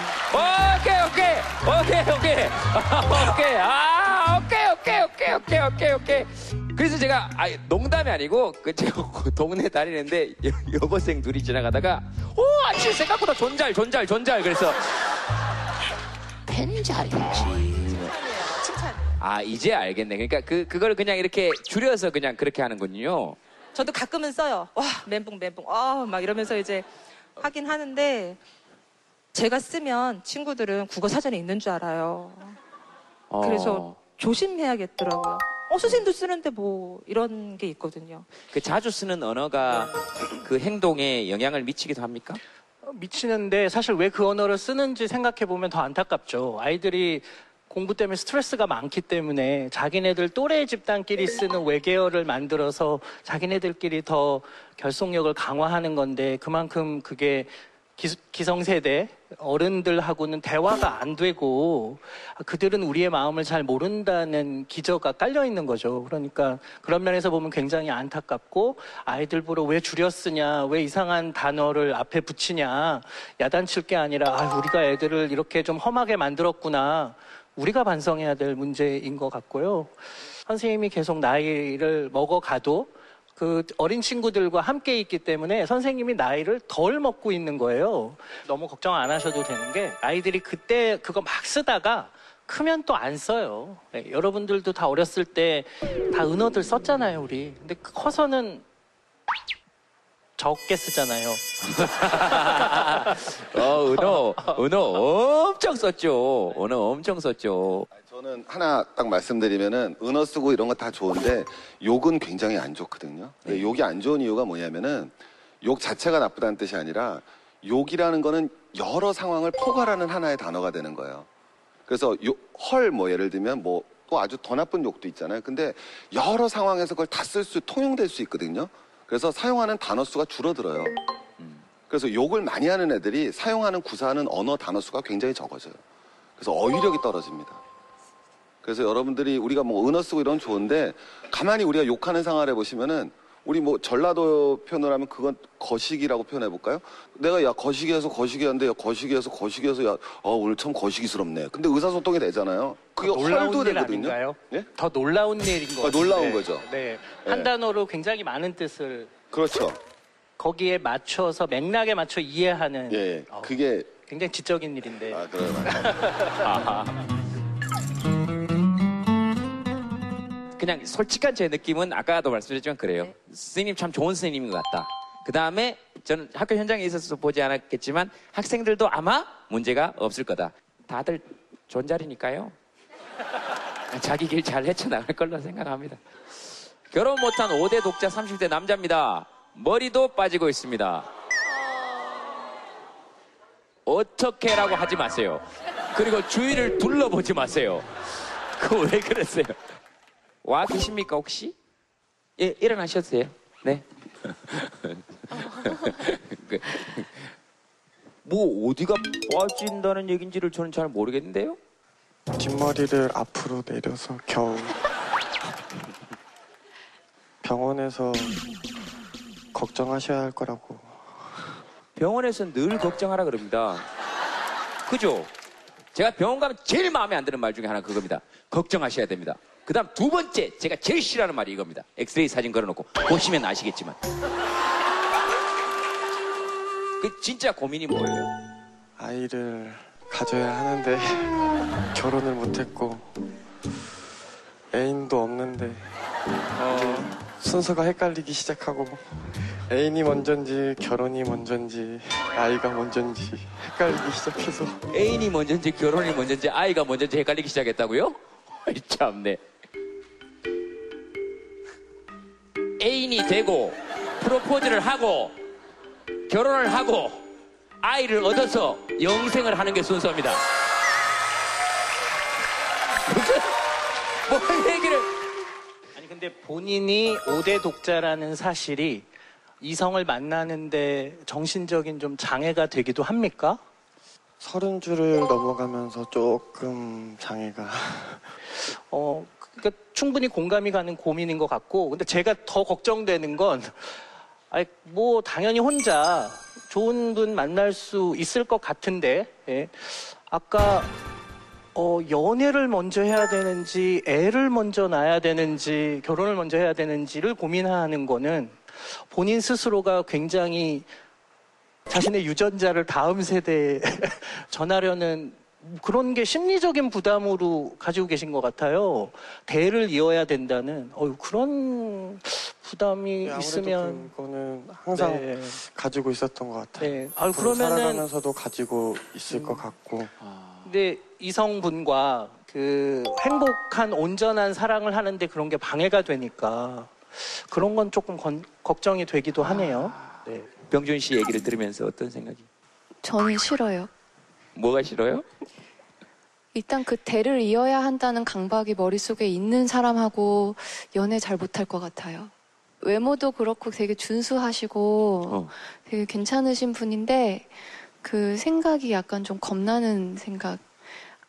오케이, 오케이. 오케이, 오케이. 아, 오케이. 아, 오케이, 오케이, 오케이, 오케이, 오케이, 오케이. 그래서 제가 아, 농담이 아니고 그 제가 그 동네 다니는데 여, 여고생 둘이 지나가다가 오, 아치 생각보다 존잘, 존잘, 존잘. 그래서 펜잘이지. 아, 이제 알겠네. 그러니까 그 그걸 그냥 이렇게 줄여서 그냥 그렇게 하는군요. 저도 가끔은 써요. 와, 멘붕, 멘붕. 아, 막 이러면서 이제 하긴 하는데, 제가 쓰면 친구들은 국어 사전에 있는 줄 알아요. 어. 그래서 조심해야겠더라고요. 어, 선생님도 쓰는데 뭐, 이런 게 있거든요. 그 자주 쓰는 언어가 그 행동에 영향을 미치기도 합니까? 미치는데 사실 왜 그 언어를 쓰는지 생각해 보면 더 안타깝죠. 아이들이 공부 때문에 스트레스가 많기 때문에 자기네들 또래 집단끼리 쓰는 외계어를 만들어서 자기네들끼리 더 결속력을 강화하는 건데 그만큼 그게 기, 성세대 어른들하고는 대화가 안 되고 그들은 우리의 마음을 잘 모른다는 기저가 깔려 있는 거죠. 그러니까 그런 면에서 보면 굉장히 안타깝고 아이들 보러 왜 줄여 쓰냐, 왜 이상한 단어를 앞에 붙이냐, 야단칠 게 아니라 아, 우리가 애들을 이렇게 좀 험하게 만들었구나. 우리가 반성해야 될 문제인 것 같고요. 선생님이 계속 나이를 먹어가도 그 어린 친구들과 함께 있기 때문에 선생님이 나이를 덜 먹고 있는 거예요. 너무 걱정 안 하셔도 되는 게 아이들이 그때 그거 막 쓰다가 크면 또 안 써요. 네, 여러분들도 다 어렸을 때 다 은어들 썼잖아요, 우리. 근데 커서는 적게 쓰잖아요. 어, 은호, 은호 엄청 썼죠. 은호 엄청 썼죠. 저는 하나 딱 말씀드리면은 은어 쓰고 이런 거 다 좋은데 욕은 굉장히 안 좋거든요. 근데 욕이 안 좋은 이유가 뭐냐면은 욕 자체가 나쁘다는 뜻이 아니라 욕이라는 거는 여러 상황을 포괄하는 하나의 단어가 되는 거예요. 그래서 헐 뭐 예를 들면 뭐 또 아주 더 나쁜 욕도 있잖아요. 근데 여러 상황에서 그걸 다 쓸 수 통용될 수 있거든요. 그래서 사용하는 단어 수가 줄어들어요. 그래서 욕을 많이 하는 애들이 사용하는 구사하는 언어 단어 수가 굉장히 적어져요. 그래서 어휘력이 떨어집니다. 그래서 여러분들이 우리가 뭐 은어 쓰고 이런 건 좋은데 가만히 우리가 욕하는 생활해 보시면은 우리 뭐 전라도 표현을 하면 그건 거시기라고 표현해 볼까요? 내가 야 거시기해서 거시기한데 야 거시기해서 거시기해서 야 어, 오늘 참 거시기스럽네. 근데 의사소통이 되잖아요. 그게 놀라운 일 되거든요. 아닌가요? 예? 더 놀라운 일인 것 아. 놀라운 거죠. 네. 네. 한 단어로 굉장히 많은 뜻을 그렇죠. 거기에 맞춰서 맥락에 맞춰 이해하는 예. 어, 그게 굉장히 지적인 일인데. 아, 그래요. 그냥 솔직한 제 느낌은 아까도 말씀드렸지만 그래요. 스님 참 좋은 스님인 것 같다. 그 다음에 저는 학교 현장에 있어서 보지 않았겠지만 학생들도 아마 문제가 없을 거다. 다들 존잘이니까요. 자기 길 잘 헤쳐나갈 걸로 생각합니다. 결혼 못한 5대 독자 30대 남자입니다. 머리도 빠지고 있습니다. 어떻게라고 하지 마세요. 그리고 주위를 둘러보지 마세요. 그거 왜 그러세요? 와 계십니까 혹시? 예, 일어나셔도 돼요. 네. 그, 뭐 어디가 빠진다는 얘기인지를 저는 잘 모르겠는데요. 뒷머리를 앞으로 내려서 겨우 병원에서 걱정하셔야 할 거라고 병원에서 늘 걱정하라 그럽니다. 그죠? 제가 병원 가면 제일 마음에 안 드는 말 중에 하나 그겁니다. 걱정하셔야 됩니다. 그 다음 두 번째, 제가 제일 싫어하는 말이 이겁니다. 엑스레이 사진 걸어놓고 보시면 아시겠지만. 그 진짜 고민이 뭐예요? 아이를 가져야 하는데 결혼을 못했고 애인도 없는데 어, 순서가 헷갈리기 시작하고 애인이 먼저인지 결혼이 먼저인지 아이가 먼저인지 헷갈리기 시작해서 애인이 먼저인지 결혼이 먼저인지 아이가 먼저인지 헷갈리기 시작했다고요? 참네. 애인이 되고 프로포즈를 하고 결혼을 하고 아이를 얻어서 영생을 하는 게 순서입니다. 무슨 뭐 얘기를 아니 근데 본인이 5대 독자라는 사실이 이성을 만나는데 정신적인 좀 장애가 되기도 합니까? 서른 줄을 넘어가면서 조금 장애가 어, 그러니까 충분히 공감이 가는 고민인 것 같고, 근데 제가 더 걱정되는 건, 아니, 뭐, 당연히 혼자 좋은 분 만날 수 있을 것 같은데, 예. 아까, 어, 연애를 먼저 해야 되는지, 애를 먼저 낳아야 되는지, 결혼을 먼저 해야 되는지를 고민하는 거는 본인 스스로가 굉장히 자신의 유전자를 다음 세대에 전하려는 그런 게 심리적인 부담으로 가지고 계신 것 같아요. 대를 이어야 된다는 어 그런 부담이 네, 있으면 그거는 항상 네. 가지고 있었던 것 같아요. 네. 아, 앞으로 그러면은- 살아가면서도 가지고 있을 것 같고 근데 이성분과 그 행복한 온전한 사랑을 하는데 그런 게 방해가 되니까 그런 건 조금 건- 걱정이 되기도 하네요. 네. 병준 씨 얘기를 들으면서 어떤 생각이? 저는 싫어요. 뭐가 싫어요? 일단 그 대를 이어야 한다는 강박이 머릿속에 있는 사람하고 연애 잘 못할 것 같아요. 외모도 그렇고 되게 준수하시고 어. 되게 괜찮으신 분인데 그 생각이 약간 좀 겁나는 생각.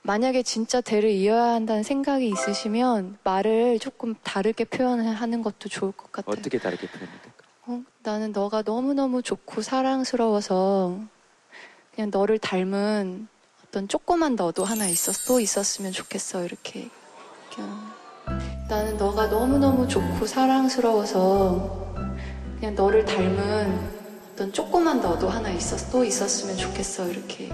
만약에 진짜 대를 이어야 한다는 생각이 있으시면 말을 조금 다르게 표현하는 것도 좋을 것 같아요. 어떻게 다르게 표현할까? 어, 나는 너가 너무너무 좋고 사랑스러워서 그냥 너를 닮은 어떤 조그만 너도 하나 있었, 또 있었으면 좋겠어. 이렇게. 나는 너가 너무너무 좋고 사랑스러워서 그냥 너를 닮은 어떤 조그만 너도 하나 있었, 또 있었으면 좋겠어. 이렇게.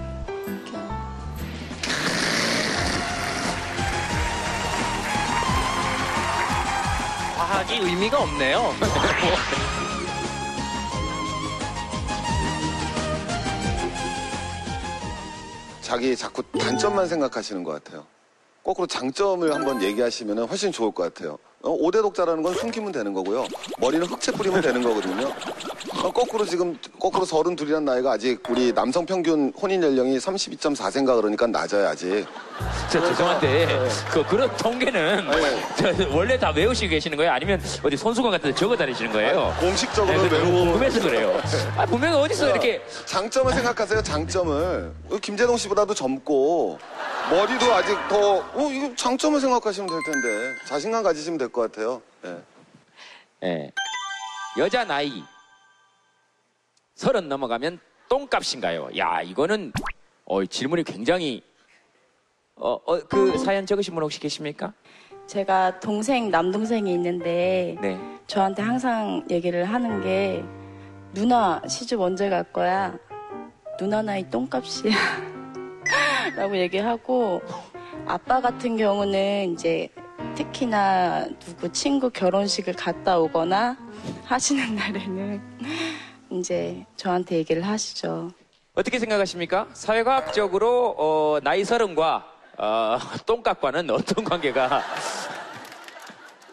과학이 의미가 없네요. 자기 자꾸 단점만 생각하시는 것 같아요. 거꾸로 장점을 한번 얘기하시면 훨씬 좋을 것 같아요. 어, 5대 독자라는 건 숨기면 되는 거고요. 머리는 흑채 뿌리면 되는 거거든요. 어, 거꾸로 지금, 거꾸로 서른 둘이란 나이가 아직 우리 남성 평균 혼인 연령이 32.4세인가 그러니까 낮아요, 아직. 저 죄송한데 그 그런 통계는 저, 원래 다 외우시고 계시는 거예요? 아니면 어디 손수건 같은 데 적어 다니시는 거예요? 공식적으로 네, 외우고. 궁금해서 그래요. 아, 분명히 어디서 이렇게 장점을 생각하세요, 장점을. 어, 김재동 씨보다도 젊고, 머리도 아직 더, 어, 이거 장점을 생각하시면 될 텐데. 자신감 가지시면 될 것 같아요. 예. 예. 여자 나이 서른 넘어가면 똥값인가요? 야 이거는 어, 질문이 굉장히 어, 어, 그 사연 적으신 분 혹시 계십니까? 제가 동생, 남동생이 있는데 네. 저한테 항상 얘기를 하는 게 누나 시집 언제 갈 거야? 누나 나이 똥값이야. 라고 얘기하고 아빠 같은 경우는 이제 특히나 누구 친구 결혼식을 갔다 오거나 하시는 날에는 이제 저한테 얘기를 하시죠. 어떻게 생각하십니까? 사회과학적으로 어, 나이 서른과 어, 똥값과는 어떤 관계가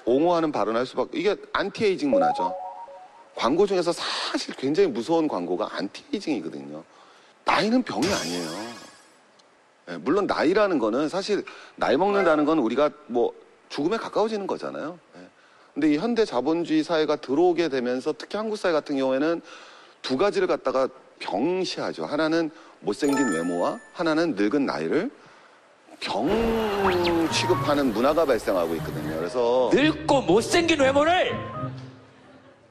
옹호하는 발언을 할 수밖에 이게 안티에이징 문화죠. 광고 중에서 사실 굉장히 무서운 광고가 anti-aging이거든요. 나이는 병이 아니에요. 예, 물론 나이라는 거는 사실 나이 먹는다는 건 우리가 뭐 죽음에 가까워지는 거잖아요. 예. 근데 이 현대 자본주의 사회가 들어오게 되면서 특히 한국 사회 같은 경우에는 두 가지를 갖다가 병시하죠. 하나는 못생긴 외모와 하나는 늙은 나이를 병 취급하는 문화가 발생하고 있거든요. 그래서 늙고 못생긴 외모를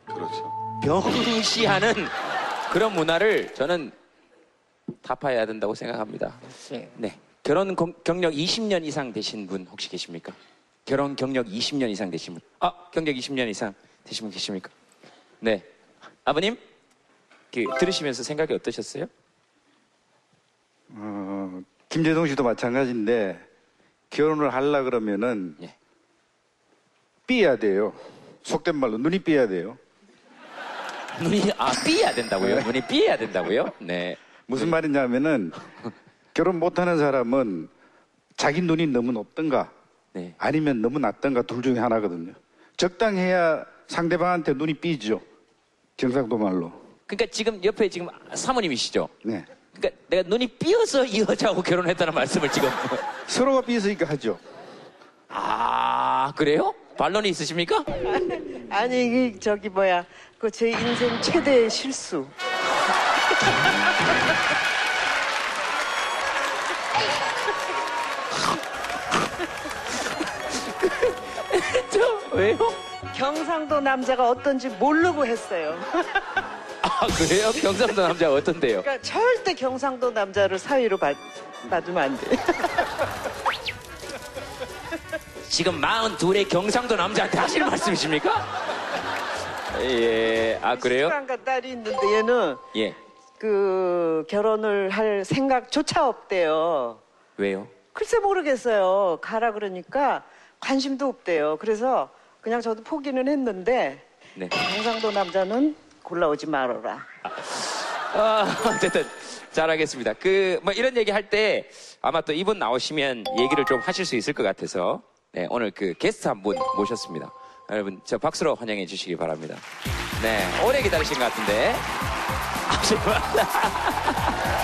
그렇죠. 병시하는 그런 문화를 저는 타파해야 된다고 생각합니다. 네. 결혼 경- 경력 20년 이상 되신 분 혹시 계십니까? 결혼 경력 20년 이상 되신 분. 아, 경력 20년 이상 되신 분 계십니까? 네. 아버님? 그, 들으시면서 생각이 어떠셨어요? 어, 김재동 씨도 마찬가지인데 결혼을 하려 그러면은 예. 삐야 돼요. 속된 말로 눈이 삐야 돼요. 눈이, 아, 삐야 된다고요? 네. 눈이 삐야 된다고요? 네. 무슨 말이냐면은 결혼 못하는 사람은 자기 눈이 너무 높던가 네. 아니면 너무 낮던가 둘 중에 하나거든요. 적당해야 상대방한테 눈이 삐죠. 경상도 말로. 그러니까 지금 옆에 지금 사모님이시죠? 네. 그러니까 내가 눈이 삐어서 이 여자하고 결혼했다는 말씀을 지금. 서로가 삐었으니까 하죠. 아, 그래요? 반론이 있으십니까? 아니 이게 저기 뭐야 그 제 인생 최대의 실수. 왜요? 경상도 남자가 어떤지 모르고 했어요. 아, 그래요? 경상도 남자 어떤데요? 그러니까 절대 경상도 남자를 사위로 받, 받으면 안 돼. 지금 42의 경상도 남자한테 하시는 말씀이십니까? 예, 아, 그래요? 시간과 딸이 있는데 얘는 예. 그 결혼을 할 생각조차 없대요. 왜요? 글쎄 모르겠어요. 가라 그러니까 관심도 없대요. 그래서 그냥 저도 포기는 했는데 네. 경상도 남자는 골라오지 말아라. 아, 어쨌든 잘하겠습니다. 그 뭐 이런 얘기 할 때 아마 또 이분 나오시면 얘기를 좀 하실 수 있을 것 같아서 네, 오늘 그 게스트 한 분 모셨습니다. 여러분 저 박수로 환영해 주시기 바랍니다. 네, 오래 기다리신 것 같은데. 아, 죄송합니다.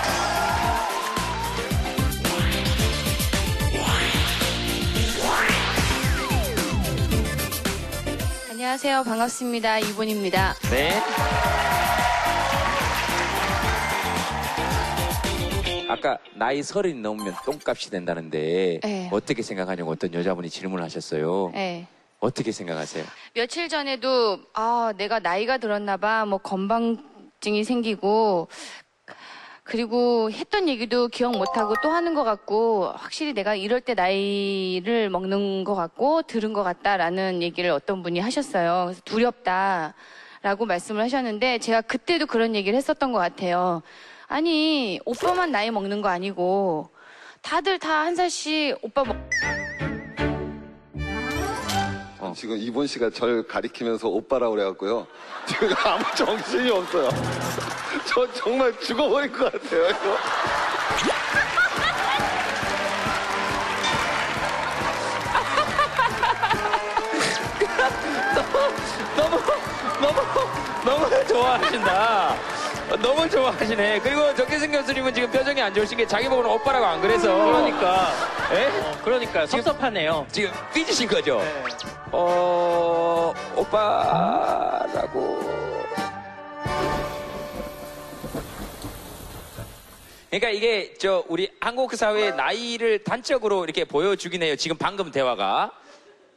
안녕하세요. 반갑습니다. 이분입니다. 네. 아까 나이 서른이 넘으면 똥값이 된다는데 네. 어떻게 생각하냐고 어떤 여자분이 질문을 하셨어요. 네. 어떻게 생각하세요? 며칠 전에도 아 내가 나이가 들었나 봐. 뭐 건방증이 생기고 그리고 했던 얘기도 기억 못하고 또 하는 것 같고 확실히 내가 이럴 때 나이를 먹는 것 같고 들은 것 같다라는 얘기를 어떤 분이 하셨어요. 그래서 두렵다 라고 말씀을 하셨는데 제가 그때도 그런 얘기를 했었던 것 같아요. 아니 오빠만 나이 먹는 거 아니고 다들 다 한 살씩 오빠 먹 어. 지금 이본 씨가 절 가리키면서 오빠라고 그래갖고요. 제가 아무 정신이 없어요. 저 정말 죽어버릴 것 같아요, 이거. 너무, 너무, 너무 좋아하신다. 너무 좋아하시네. 그리고 적기승 교수님은 지금 표정이 안 좋으신 게 자기 보고는 오빠라고 안 그래서. 그러니까. 예? 어, 그러니까 지금- 섭섭하네요. 지금 삐지신 거죠? 네. 어, 오빠라고. 그러니까 이게 저 우리 한국 사회의 나이를 단적으로 이렇게 보여주긴 해요. 지금 방금 대화가.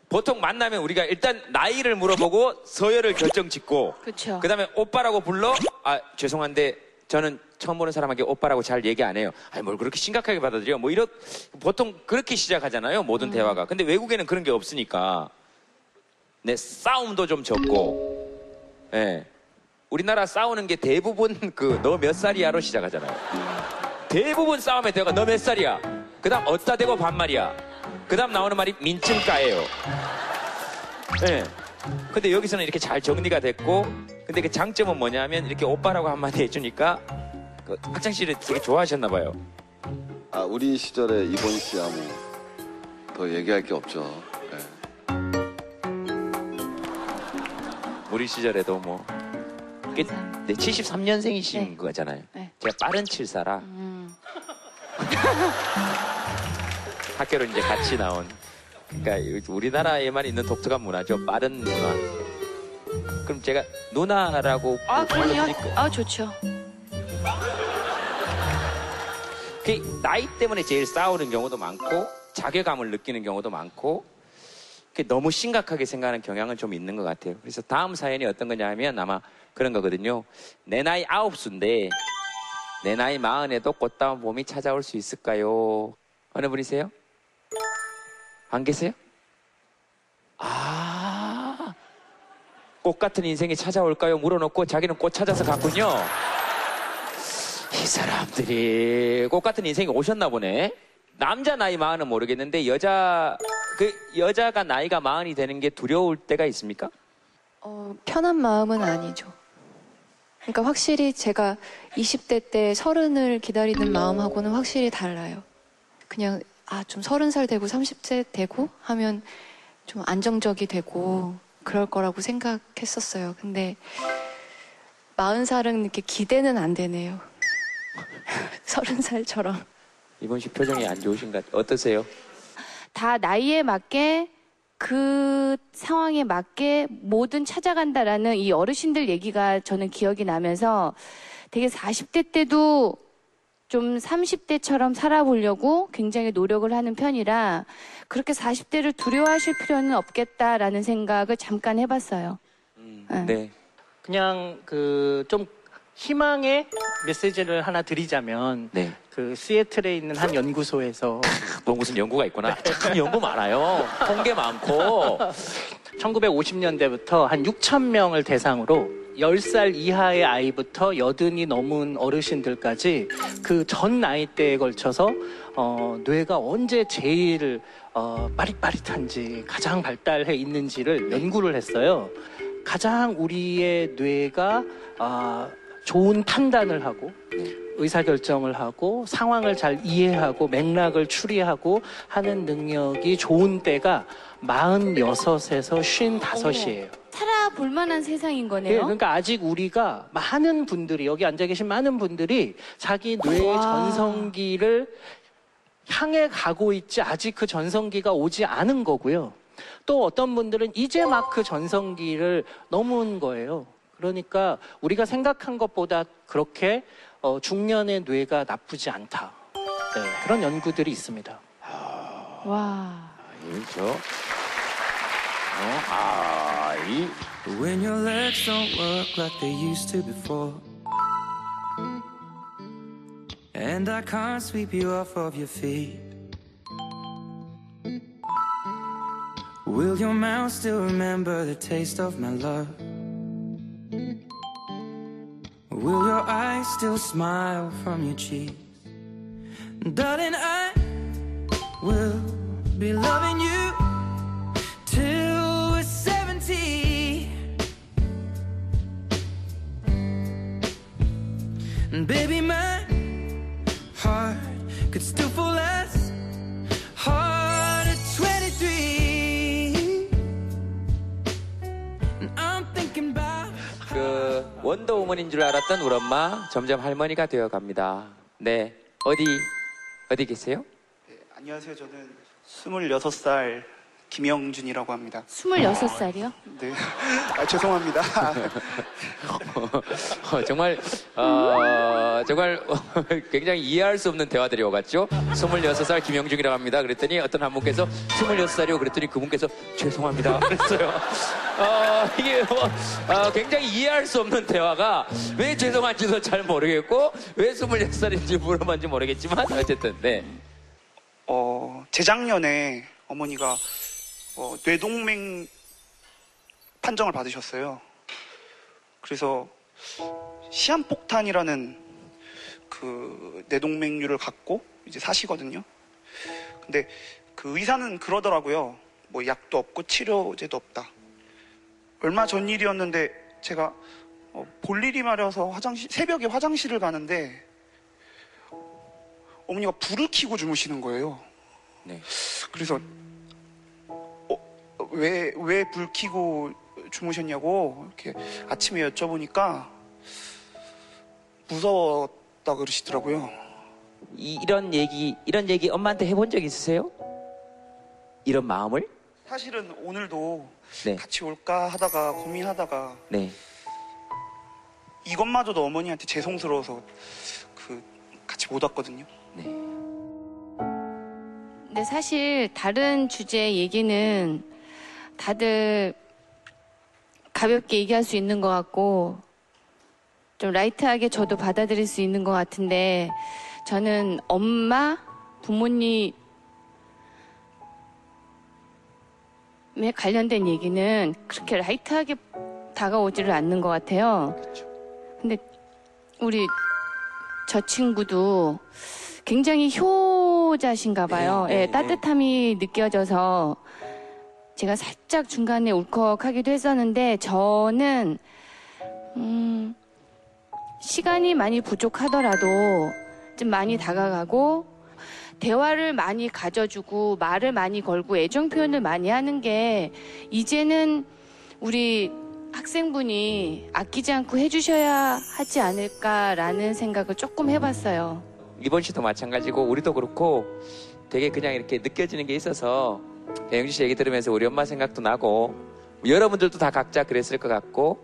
보통 만나면 우리가 일단 나이를 물어보고 서열을 결정 짓고 그쵸. 그다음에 오빠라고 불러 아 죄송한데 저는 처음 보는 사람에게 오빠라고 잘 얘기 안 해요. 아니 뭘 그렇게 심각하게 받아들여? 뭐 이런 보통 그렇게 시작하잖아요. 모든 대화가. 근데 외국에는 그런 게 없으니까 네 싸움도 좀 적고 예 우리나라 싸우는 게 대부분 그 너 몇 살이야로 시작하잖아요. 대부분 싸움의 대화가 너 몇 살이야. 그다음 어따 대고 반말이야. 그다음 나오는 말이 민증가예요. 예. 근데 여기서는 이렇게 잘 정리가 됐고, 근데 그 장점은 뭐냐면 이렇게 오빠라고 한마디 해주니까 그 학창시절에 되게 좋아하셨나 봐요. 아, 우리 시절에 이본 씨야 뭐 더 얘기할 게 없죠. 우리 시절에도 뭐. 그, 네, 73년생이신 거잖아요. 제가 빠른 74라. 학교를 이제 같이 나온. 그러니까 우리나라에만 있는 독특한 문화죠. 빠른 문화. 그럼 제가 누나라고 아, 그럼요. 아, 좋죠. 그 나이 때문에 제일 싸우는 경우도 많고 자괴감을 느끼는 경우도 많고 너무 심각하게 생각하는 경향은 좀 있는 것 같아요. 그래서 다음 사연이 어떤 거냐 하면 아마 그런 거거든요. 내 나이 아홉 수인데 내 나이 마흔에도 꽃다운 봄이 찾아올 수 있을까요? 어느 분이세요? 안 계세요? 아, 꽃 같은 인생이 찾아올까요? 물어놓고 자기는 꽃 찾아서 갔군요. 이 사람들이 꽃 같은 인생이 오셨나 보네. 남자 나이 마흔은 모르겠는데 여자 그 여자가 나이가 마흔이 되는 게 두려울 때가 있습니까? 어, 편한 마음은 아니죠. 그러니까 확실히 제가 20대 때 서른을 기다리는 마음하고는 확실히 달라요. 그냥 아, 좀 서른 살 되고 30세 되고 하면 좀 안정적이 되고 그럴 거라고 생각했었어요. 근데 마흔 살은 이렇게 기대는 안 되네요. 서른 살처럼. 이번 씨 표정이 안 좋으신가? 어떠세요? 다 나이에 맞게 그 상황에 맞게 뭐든 찾아간다라는 이 어르신들 얘기가 저는 기억이 나면서 되게 40대 때도 좀 30대처럼 살아보려고 굉장히 노력을 하는 편이라 그렇게 40대를 두려워하실 필요는 없겠다라는 생각을 잠깐 해봤어요. 네. 그냥 그 좀 희망의 메시지를 하나 드리자면 네. 그 시애틀에 있는 한 연구소에서 뭐 무슨 연구가 있구나. 참 연구 많아요. 통계 많고. 1950년대부터 한 6천 명을 대상으로 10살 이하의 아이부터 여든이 넘은 어르신들까지 그 전 나이대에 걸쳐서 어, 뇌가 언제 제일 어, 빠릿빠릿한지 가장 발달해 있는지를 연구를 했어요. 가장 우리의 뇌가 아, 좋은 판단을 하고 의사결정을 하고 상황을 잘 이해하고 맥락을 추리하고 하는 능력이 좋은 때가 46에서 55이에요. 살아볼 만한 세상인 예, 거네요. 그러니까 아직 우리가 많은 분들이 여기 앉아 계신 많은 분들이 자기 뇌의 와. 전성기를 향해 가고 있지 아직 그 전성기가 오지 않은 거고요. 또 어떤 분들은 이제 막 그 전성기를 넘은 거예요. 그러니까 우리가 생각한 것보다 그렇게 어, 중년의 뇌가 나쁘지 않다. 네, 그런 연구들이 있습니다. 와. 저, 어, 아, 이. When your legs don't work like they used to before. And I can't sweep you off of your feet. Will your mouth still remember the taste of my love? Will your eyes still smile from your cheeks? Darling, I will be loving you till we're 70. And baby, my heart could still fall as 원더우먼인 줄 알았던 우리 엄마 점점 할머니가 되어 갑니다. 네. 어디 어디 계세요? 안녕하세요. 저는 26살 김영준이라고 합니다. 26살이요? 네. 아, 죄송합니다. 어, 정말 어, 정말 굉장히 이해할 수 없는 대화들이 오갔죠. 26살 김영중이라고 합니다. 그랬더니 어떤 한 분께서 26살이요. 그랬더니 그분께서 죄송합니다. 그랬어요. 어, 이게 뭐 어, 굉장히 이해할 수 없는 대화가 왜 죄송한지도 잘 모르겠고 왜 26살인지 물어봤는지 모르겠지만 어쨌든 네. 어, 재작년에 어머니가 어, 뇌동맥 판정을 받으셨어요. 그래서 시한폭탄이라는 그 뇌동맥류를 갖고 이제 사시거든요. 근데 그 의사는 그러더라고요. 뭐 약도 없고 치료제도 없다. 얼마 전 일이었는데 제가 어, 볼 일이 마려서 화장실 새벽에 화장실을 가는데 어머니가 불을 켜고 주무시는 거예요. 네. 그래서 어, 왜 왜 불 켜고 주무셨냐고 이렇게 아침에 여쭤보니까 무서웠다 그러시더라고요. 이, 이런 얘기 이런 얘기 엄마한테 해본 적 있으세요? 이런 마음을? 사실은 오늘도 네. 같이 올까 하다가 고민하다가 네. 이것마저도 어머니한테 죄송스러워서 그 같이 못 왔거든요. 근데 사실 다른 주제 얘기는 다들 가볍게 얘기할 수 있는 것 같고 좀 라이트하게 저도 받아들일 수 있는 것 같은데 저는 엄마, 부모님 에 관련된 얘기는 그렇게 라이트하게 다가오지를 않는 것 같아요. 근데 우리 저 친구도 굉장히 효자신가 봐요. 네, 예, 네, 따뜻함이 느껴져서 제가 살짝 중간에 울컥하기도 했었는데 저는 음, 시간이 많이 부족하더라도 좀 많이 다가가고 대화를 많이 가져주고 말을 많이 걸고 애정 표현을 많이 하는 게 이제는 우리 학생분이 아끼지 않고 해주셔야 하지 않을까라는 생각을 조금 해봤어요. 이번 씨도 마찬가지고 우리도 그렇고 되게 그냥 이렇게 느껴지는 게 있어서 영주 씨 얘기 들으면서 우리 엄마 생각도 나고 여러분들도 다 각자 그랬을 것 같고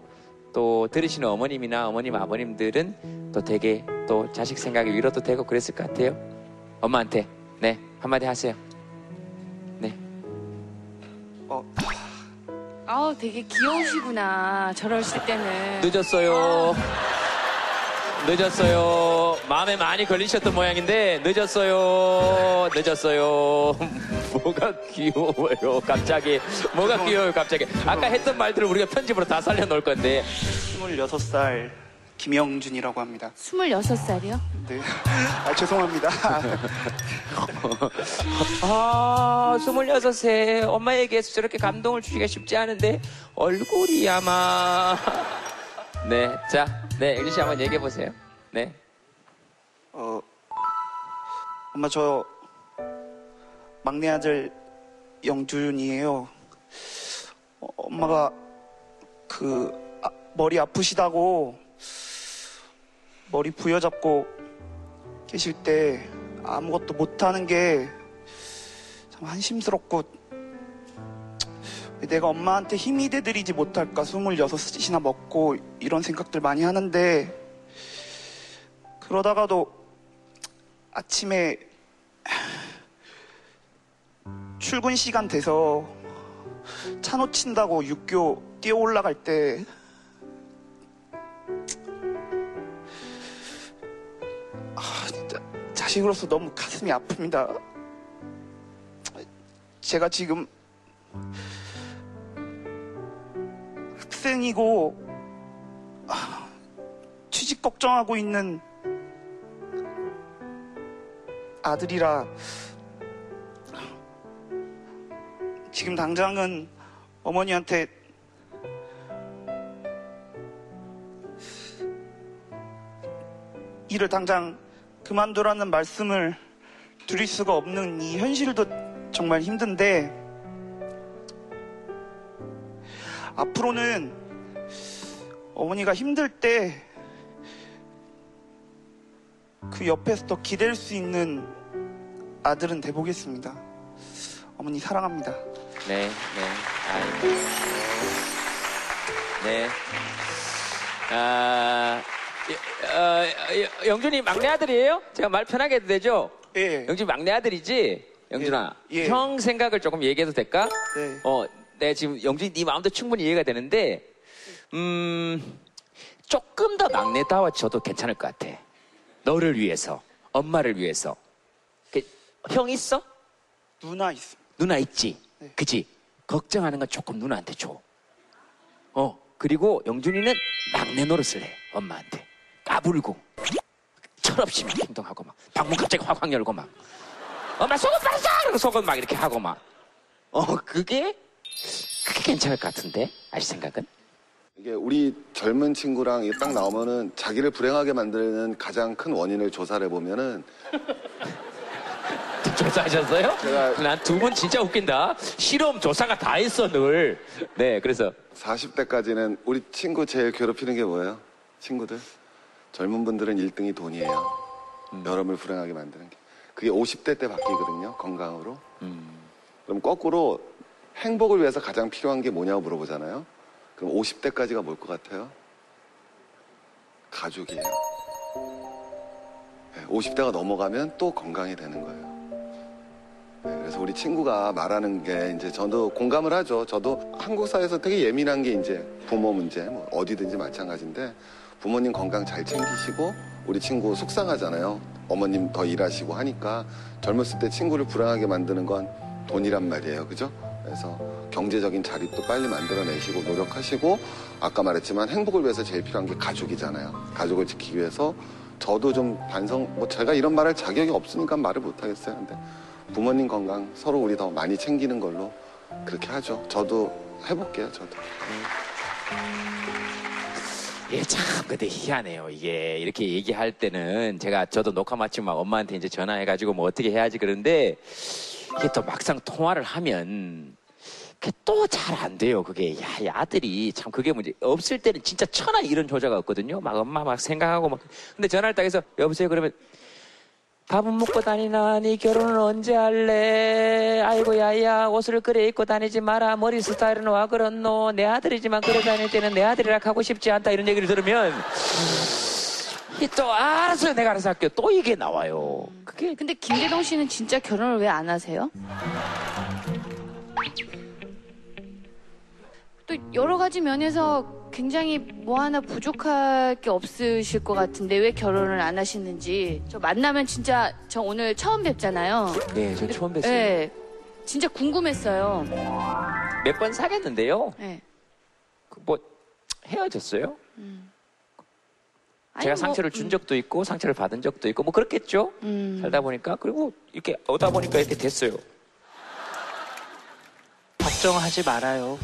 또 들으시는 어머님이나 어머님 아버님들은 또 되게 또 자식 생각에 위로도 되고 그랬을 것 같아요. 엄마한테 네 한마디 하세요. 아우 되게 귀여우시구나 저러실 때는 늦었어요. 늦었어요. 마음에 많이 걸리셨던 모양인데 늦었어요. 늦었어요. 뭐가 귀여워요. 갑자기 뭐가 귀여워요. 갑자기 아까 했던 말들을 우리가 편집으로 다 살려 놓을 건데 26살 김영준이라고 합니다. 26살이요? 네. 아, 죄송합니다. 아, 26세 엄마에게서 저렇게 감동을 주기가 쉽지 않은데 얼굴이 아마 네, 자, 네, 엘리 씨 한번 얘기해 보세요. 네. 어, 엄마 저 막내 아들 영준이에요. 어, 엄마가 그 아, 머리 아프시다고 머리 부여잡고 계실 때 아무것도 못하는 게 참 한심스럽고 왜 내가 엄마한테 힘이 돼드리지 못할까 26이나 먹고 이런 생각들 많이 하는데 그러다가도 아침에 출근 시간 돼서 차 놓친다고 육교 뛰어 올라갈 때 아, 진짜 자식으로서 너무 가슴이 아픕니다. 제가 지금 학생이고 아, 취직 걱정하고 있는 아들이라. 지금 당장은 어머니한테 일을 당장 그만두라는 말씀을 드릴 수가 없는 이 현실도 정말 힘든데 앞으로는 어머니가 힘들 때 그 옆에서 더 기댈 수 있는 아들은 돼보겠습니다. 어머니 사랑합니다. 네, 네. 아이고. 네. 아, 여- 어, 여- 영준이 막내 아들이에요? 제가 말 편하게 해도 되죠? 예. 영준이 막내 아들이지? 영준아. 예. 예. 형 생각을 조금 얘기해도 될까? 네. 어, 내 지금 영준이 네 마음도 충분히 이해가 되는데, 음, 조금 더 막내다워져도 괜찮을 것 같아. 너를 위해서, 엄마를 위해서. 그, 형 있어? 누나 있어. 누나 있지? 그지? 걱정하는 건 조금 누나한테 줘. 어, 그리고 영준이는 막내 노릇을 해, 엄마한테. 까불고, 철없이 막 행동하고 막, 방문 갑자기 확확 열고 막, 엄마 속옷 빨았어! 그러고 속옷 막 이렇게 하고 막. 어, 그게, 그게 괜찮을 것 같은데? 아시 생각은? 이게 우리 젊은 친구랑 딱 나오면은 자기를 불행하게 만드는 가장 큰 원인을 조사를 해보면은 조사하셨어요? 난두 분 진짜 웃긴다. 실험 조사가 다 했어, 늘. 네, 그래서. 40대까지는 우리 친구 제일 괴롭히는 게 뭐예요? 친구들? 젊은 분들은 1등이 돈이에요. 여러분을 불행하게 만드는 게. 그게 50대 때 바뀌거든요, 건강으로. 그럼 거꾸로 행복을 위해서 가장 필요한 게 뭐냐고 물어보잖아요. 그럼 50대까지가 뭘 것 같아요? 가족이에요. 50대가 넘어가면 또 건강이 되는 거예요. 네, 그래서 우리 친구가 말하는 게 이제 저도 공감을 하죠. 저도 한국 사회에서 되게 예민한 게 이제 부모 문제, 뭐 어디든지 마찬가지인데 부모님 건강 잘 챙기시고 우리 친구 속상하잖아요. 어머님 더 일하시고 하니까 젊었을 때 친구를 불안하게 만드는 건 돈이란 말이에요. 그죠? 그래서 경제적인 자립도 빨리 만들어내시고 노력하시고 아까 말했지만 행복을 위해서 제일 필요한 게 가족이잖아요. 가족을 지키기 위해서 저도 좀 반성, 뭐 제가 이런 말할 자격이 없으니까 말을 못 하겠어요. 근데 부모님 건강 서로 우리 더 많이 챙기는 걸로 그렇게 하죠. 저도 해볼게요, 저도. 예, 참, 근데 희한해요. 이게 이렇게 얘기할 때는 제가 저도 녹화 마치고 막 엄마한테 이제 전화해가지고 뭐 어떻게 해야지 그러는데 이게 또 막상 통화를 하면 그게 또 잘 안 돼요. 그게 야, 이 아들이 참 그게 문제. 없을 때는 진짜 천하 이런 조자가 없거든요. 막 엄마 막 생각하고 막. 근데 전화를 딱 해서 여보세요 그러면 밥은 먹고 다니나? 니 결혼은 언제 할래? 아이고 야야 옷을 그래 입고 다니지 마라. 머리 스타일은 와 그렇노? 내 아들이지만 그래 다닐 때는 내 아들이라 하고 싶지 않다 이런 얘기를 들으면 이또 알았어요 내가 알아서 할게요. 또 이게 나와요. 그게 근데 김대동 씨는 진짜 결혼을 왜 안 하세요? 또 여러 가지 면에서 굉장히 뭐 하나 부족할 게 없으실 것 같은데 왜 결혼을 안 하시는지 저 만나면 진짜 저 오늘 처음 뵙잖아요. 네, 저 처음 뵀어요. 네, 진짜 궁금했어요. 몇 번 사귀었는데요. 네. 그뭐 헤어졌어요. 아니, 제가 뭐, 상처를 준 적도 있고 상처를 받은 적도 있고 뭐 그렇겠죠. 음. 살다 보니까 그리고 이렇게 오다 보니까 이렇게 됐어요. 걱정하지 말아요.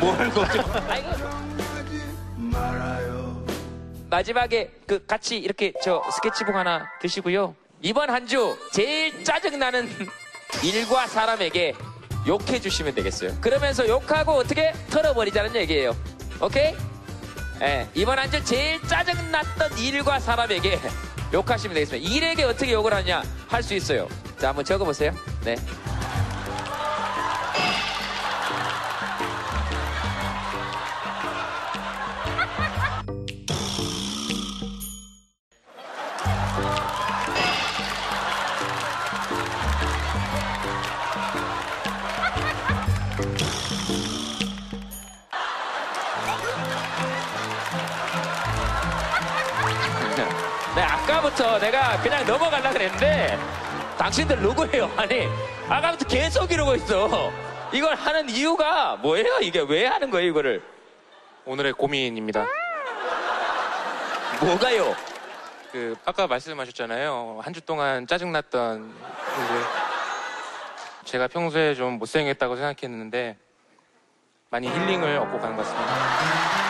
뭘 걱정? 아이고. 마지막에 그 같이 이렇게 저 스케치북 하나 드시고요. 이번 한 주 제일 짜증나는 일과 사람에게 욕해 주시면 되겠어요. 그러면서 욕하고 어떻게 털어버리자는 얘기예요. 오케이? 예, 이번 한 주 제일 짜증났던 일과 사람에게 욕하시면 되겠습니다. 일에게 어떻게 욕을 하냐 할 수 있어요. 자, 한번 적어보세요. 네. 네, 아까부터 내가 그냥 넘어가려고 그랬는데, 당신들 누구예요? 아니, 아까부터 계속 이러고 있어. 이걸 하는 이유가 뭐예요? 이게 왜 하는 거예요, 이거를? 오늘의 고민입니다. 뭐가요? 그 아까 말씀하셨잖아요. 한 주 동안 짜증났던 이제 제가 평소에 좀 못생겼다고 생각했는데 많이 힐링을 얻고 가는 것 같습니다.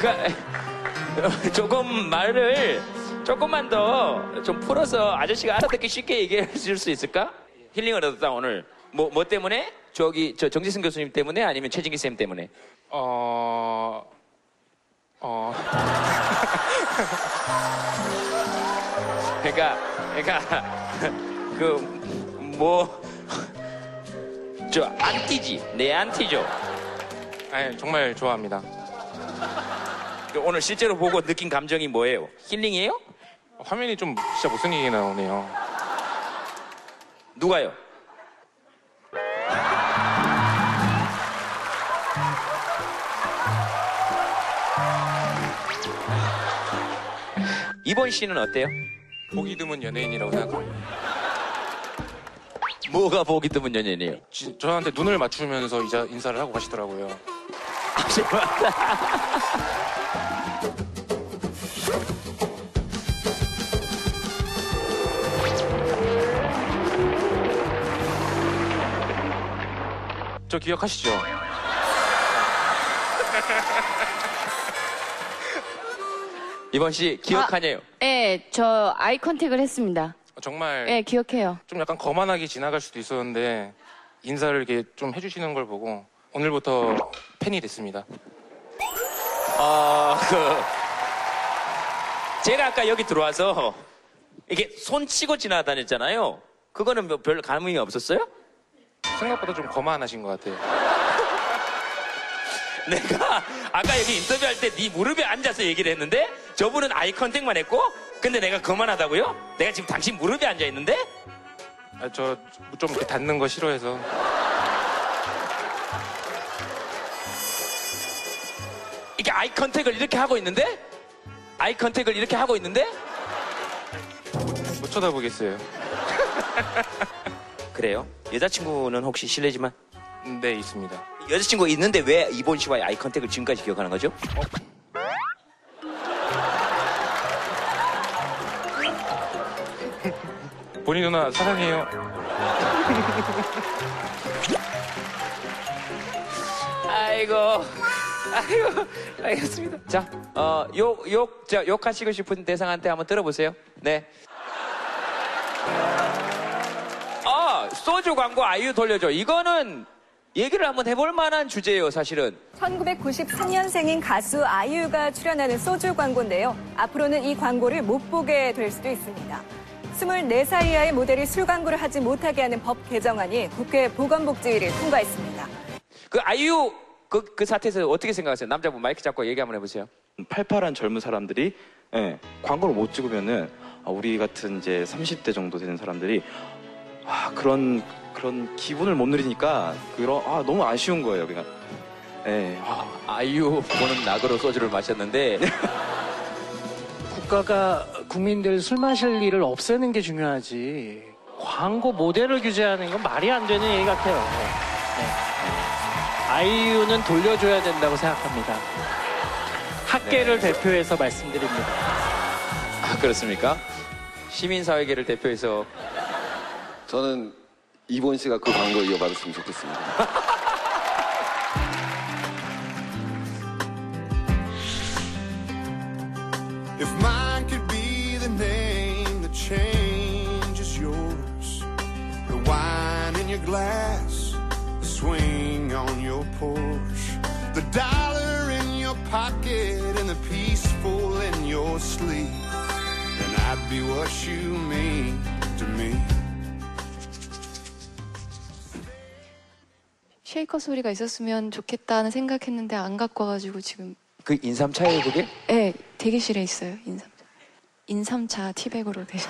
그러니까 조금 말을 조금만 더 좀 풀어서 아저씨가 알아듣기 쉽게 얘기해 줄수 있을까? 힐링을 얻었다 오늘. 뭐, 뭐 때문에? 저기, 저 정지승 교수님 때문에 아니면 최진기 쌤 때문에? 어, 어, 그러니까, 그러니까, 그, 뭐, 저, 안 티지. 내 안티죠. 아니, 정말 좋아합니다. 그 오늘 실제로 보고 느낀 감정이 뭐예요? 힐링이에요? 화면이 좀 진짜 못생기게 나오네요. 누가요? 이번 씨는 어때요? 보기 드문 연예인이라고 생각합니다. 뭐가 보기 드문 연예인이에요? 지- 저한테 눈을 맞추면서 이자 인사를 하고 가시더라고요. 저 기억하시죠? 이번 씨 기억하냐요? 네, 저 아이 컨택을 했습니다. 정말 네, 기억해요. 좀 약간 거만하게 지나갈 수도 있었는데 인사를 이렇게 좀 해주시는 걸 보고 오늘부터 팬이 됐습니다. 어, 그, 제가 아까 여기 들어와서 이게 손 치고 지나다녔잖아요. 그거는 뭐 별 감흥이 없었어요? 생각보다 좀 거만하신 것 같아요. 내가 아까 여기 인터뷰할 때 네 무릎에 앉아서 얘기를 했는데 저분은 아이 컨택만 했고 근데 내가 그만하다고요? 내가 지금 당신 무릎에 앉아 있는데? 아, 저 좀 이렇게 닿는 거 싫어해서 이게 아이 컨택을 이렇게 하고 있는데? 아이 컨택을 이렇게 하고 있는데? 못 쳐다보겠어요. 그래요? 여자친구는 혹시 실례지만? 네, 있습니다. 여자친구 있는데 왜 이본 씨와의 아이 컨택을 지금까지 기억하는 거죠? 본인 누나 사랑해요. 아이고, 아이고, 알겠습니다. 자, 어, 욕, 욕, 자, 욕하시고 싶은 대상한테 한번 들어보세요. 네. 아, 소주 광고 아이유 돌려줘. 이거는 얘기를 한번 해볼 만한 주제예요, 사실은. 1993년생인 가수 아이유가 출연하는 소주 광고인데요. 앞으로는 이 광고를 못 보게 될 수도 있습니다. 24살 이하의 모델이 술 광고를 하지 못하게 하는 법 개정안이 국회 보건복지위를 통과했습니다. 그 아이유 그, 그 사태에서 어떻게 생각하세요? 남자분 마이크 잡고 얘기 한번 해보세요. 팔팔한 젊은 사람들이 예, 광고를 못 찍으면은 아, 우리 같은 이제 30대 정도 되는 사람들이 아, 그런 그런 기분을 못 누리니까 그런 아 너무 아쉬운 거예요. 그냥 예. 아이유 보는 낙으로 소주를 마셨는데 국가가 국민들 술 마실 일을 없애는 게 중요하지. 광고 모델을 규제하는 건 말이 안 되는 얘기 같아요. 네. 아이유는 돌려줘야 된다고 생각합니다. 학계를 대표해서 말씀드립니다. 아, 그렇습니까? 시민사회계를 대표해서 저는 이본 씨가 그 광고 이어받았으면 좋겠습니다. If mine could be the name that changes yours, the wine in your glass, the swing on your Porsche, the dollar in your pocket, and the peaceful in your sleep, then I'd be what you mean to me. 쉐이커 소리가 있었으면 좋겠다는 생각했는데 안 갖고 와가지고 지금 그 인삼차예요 그게? 네 대기실에 있어요 인삼차 인삼차 티백으로 대신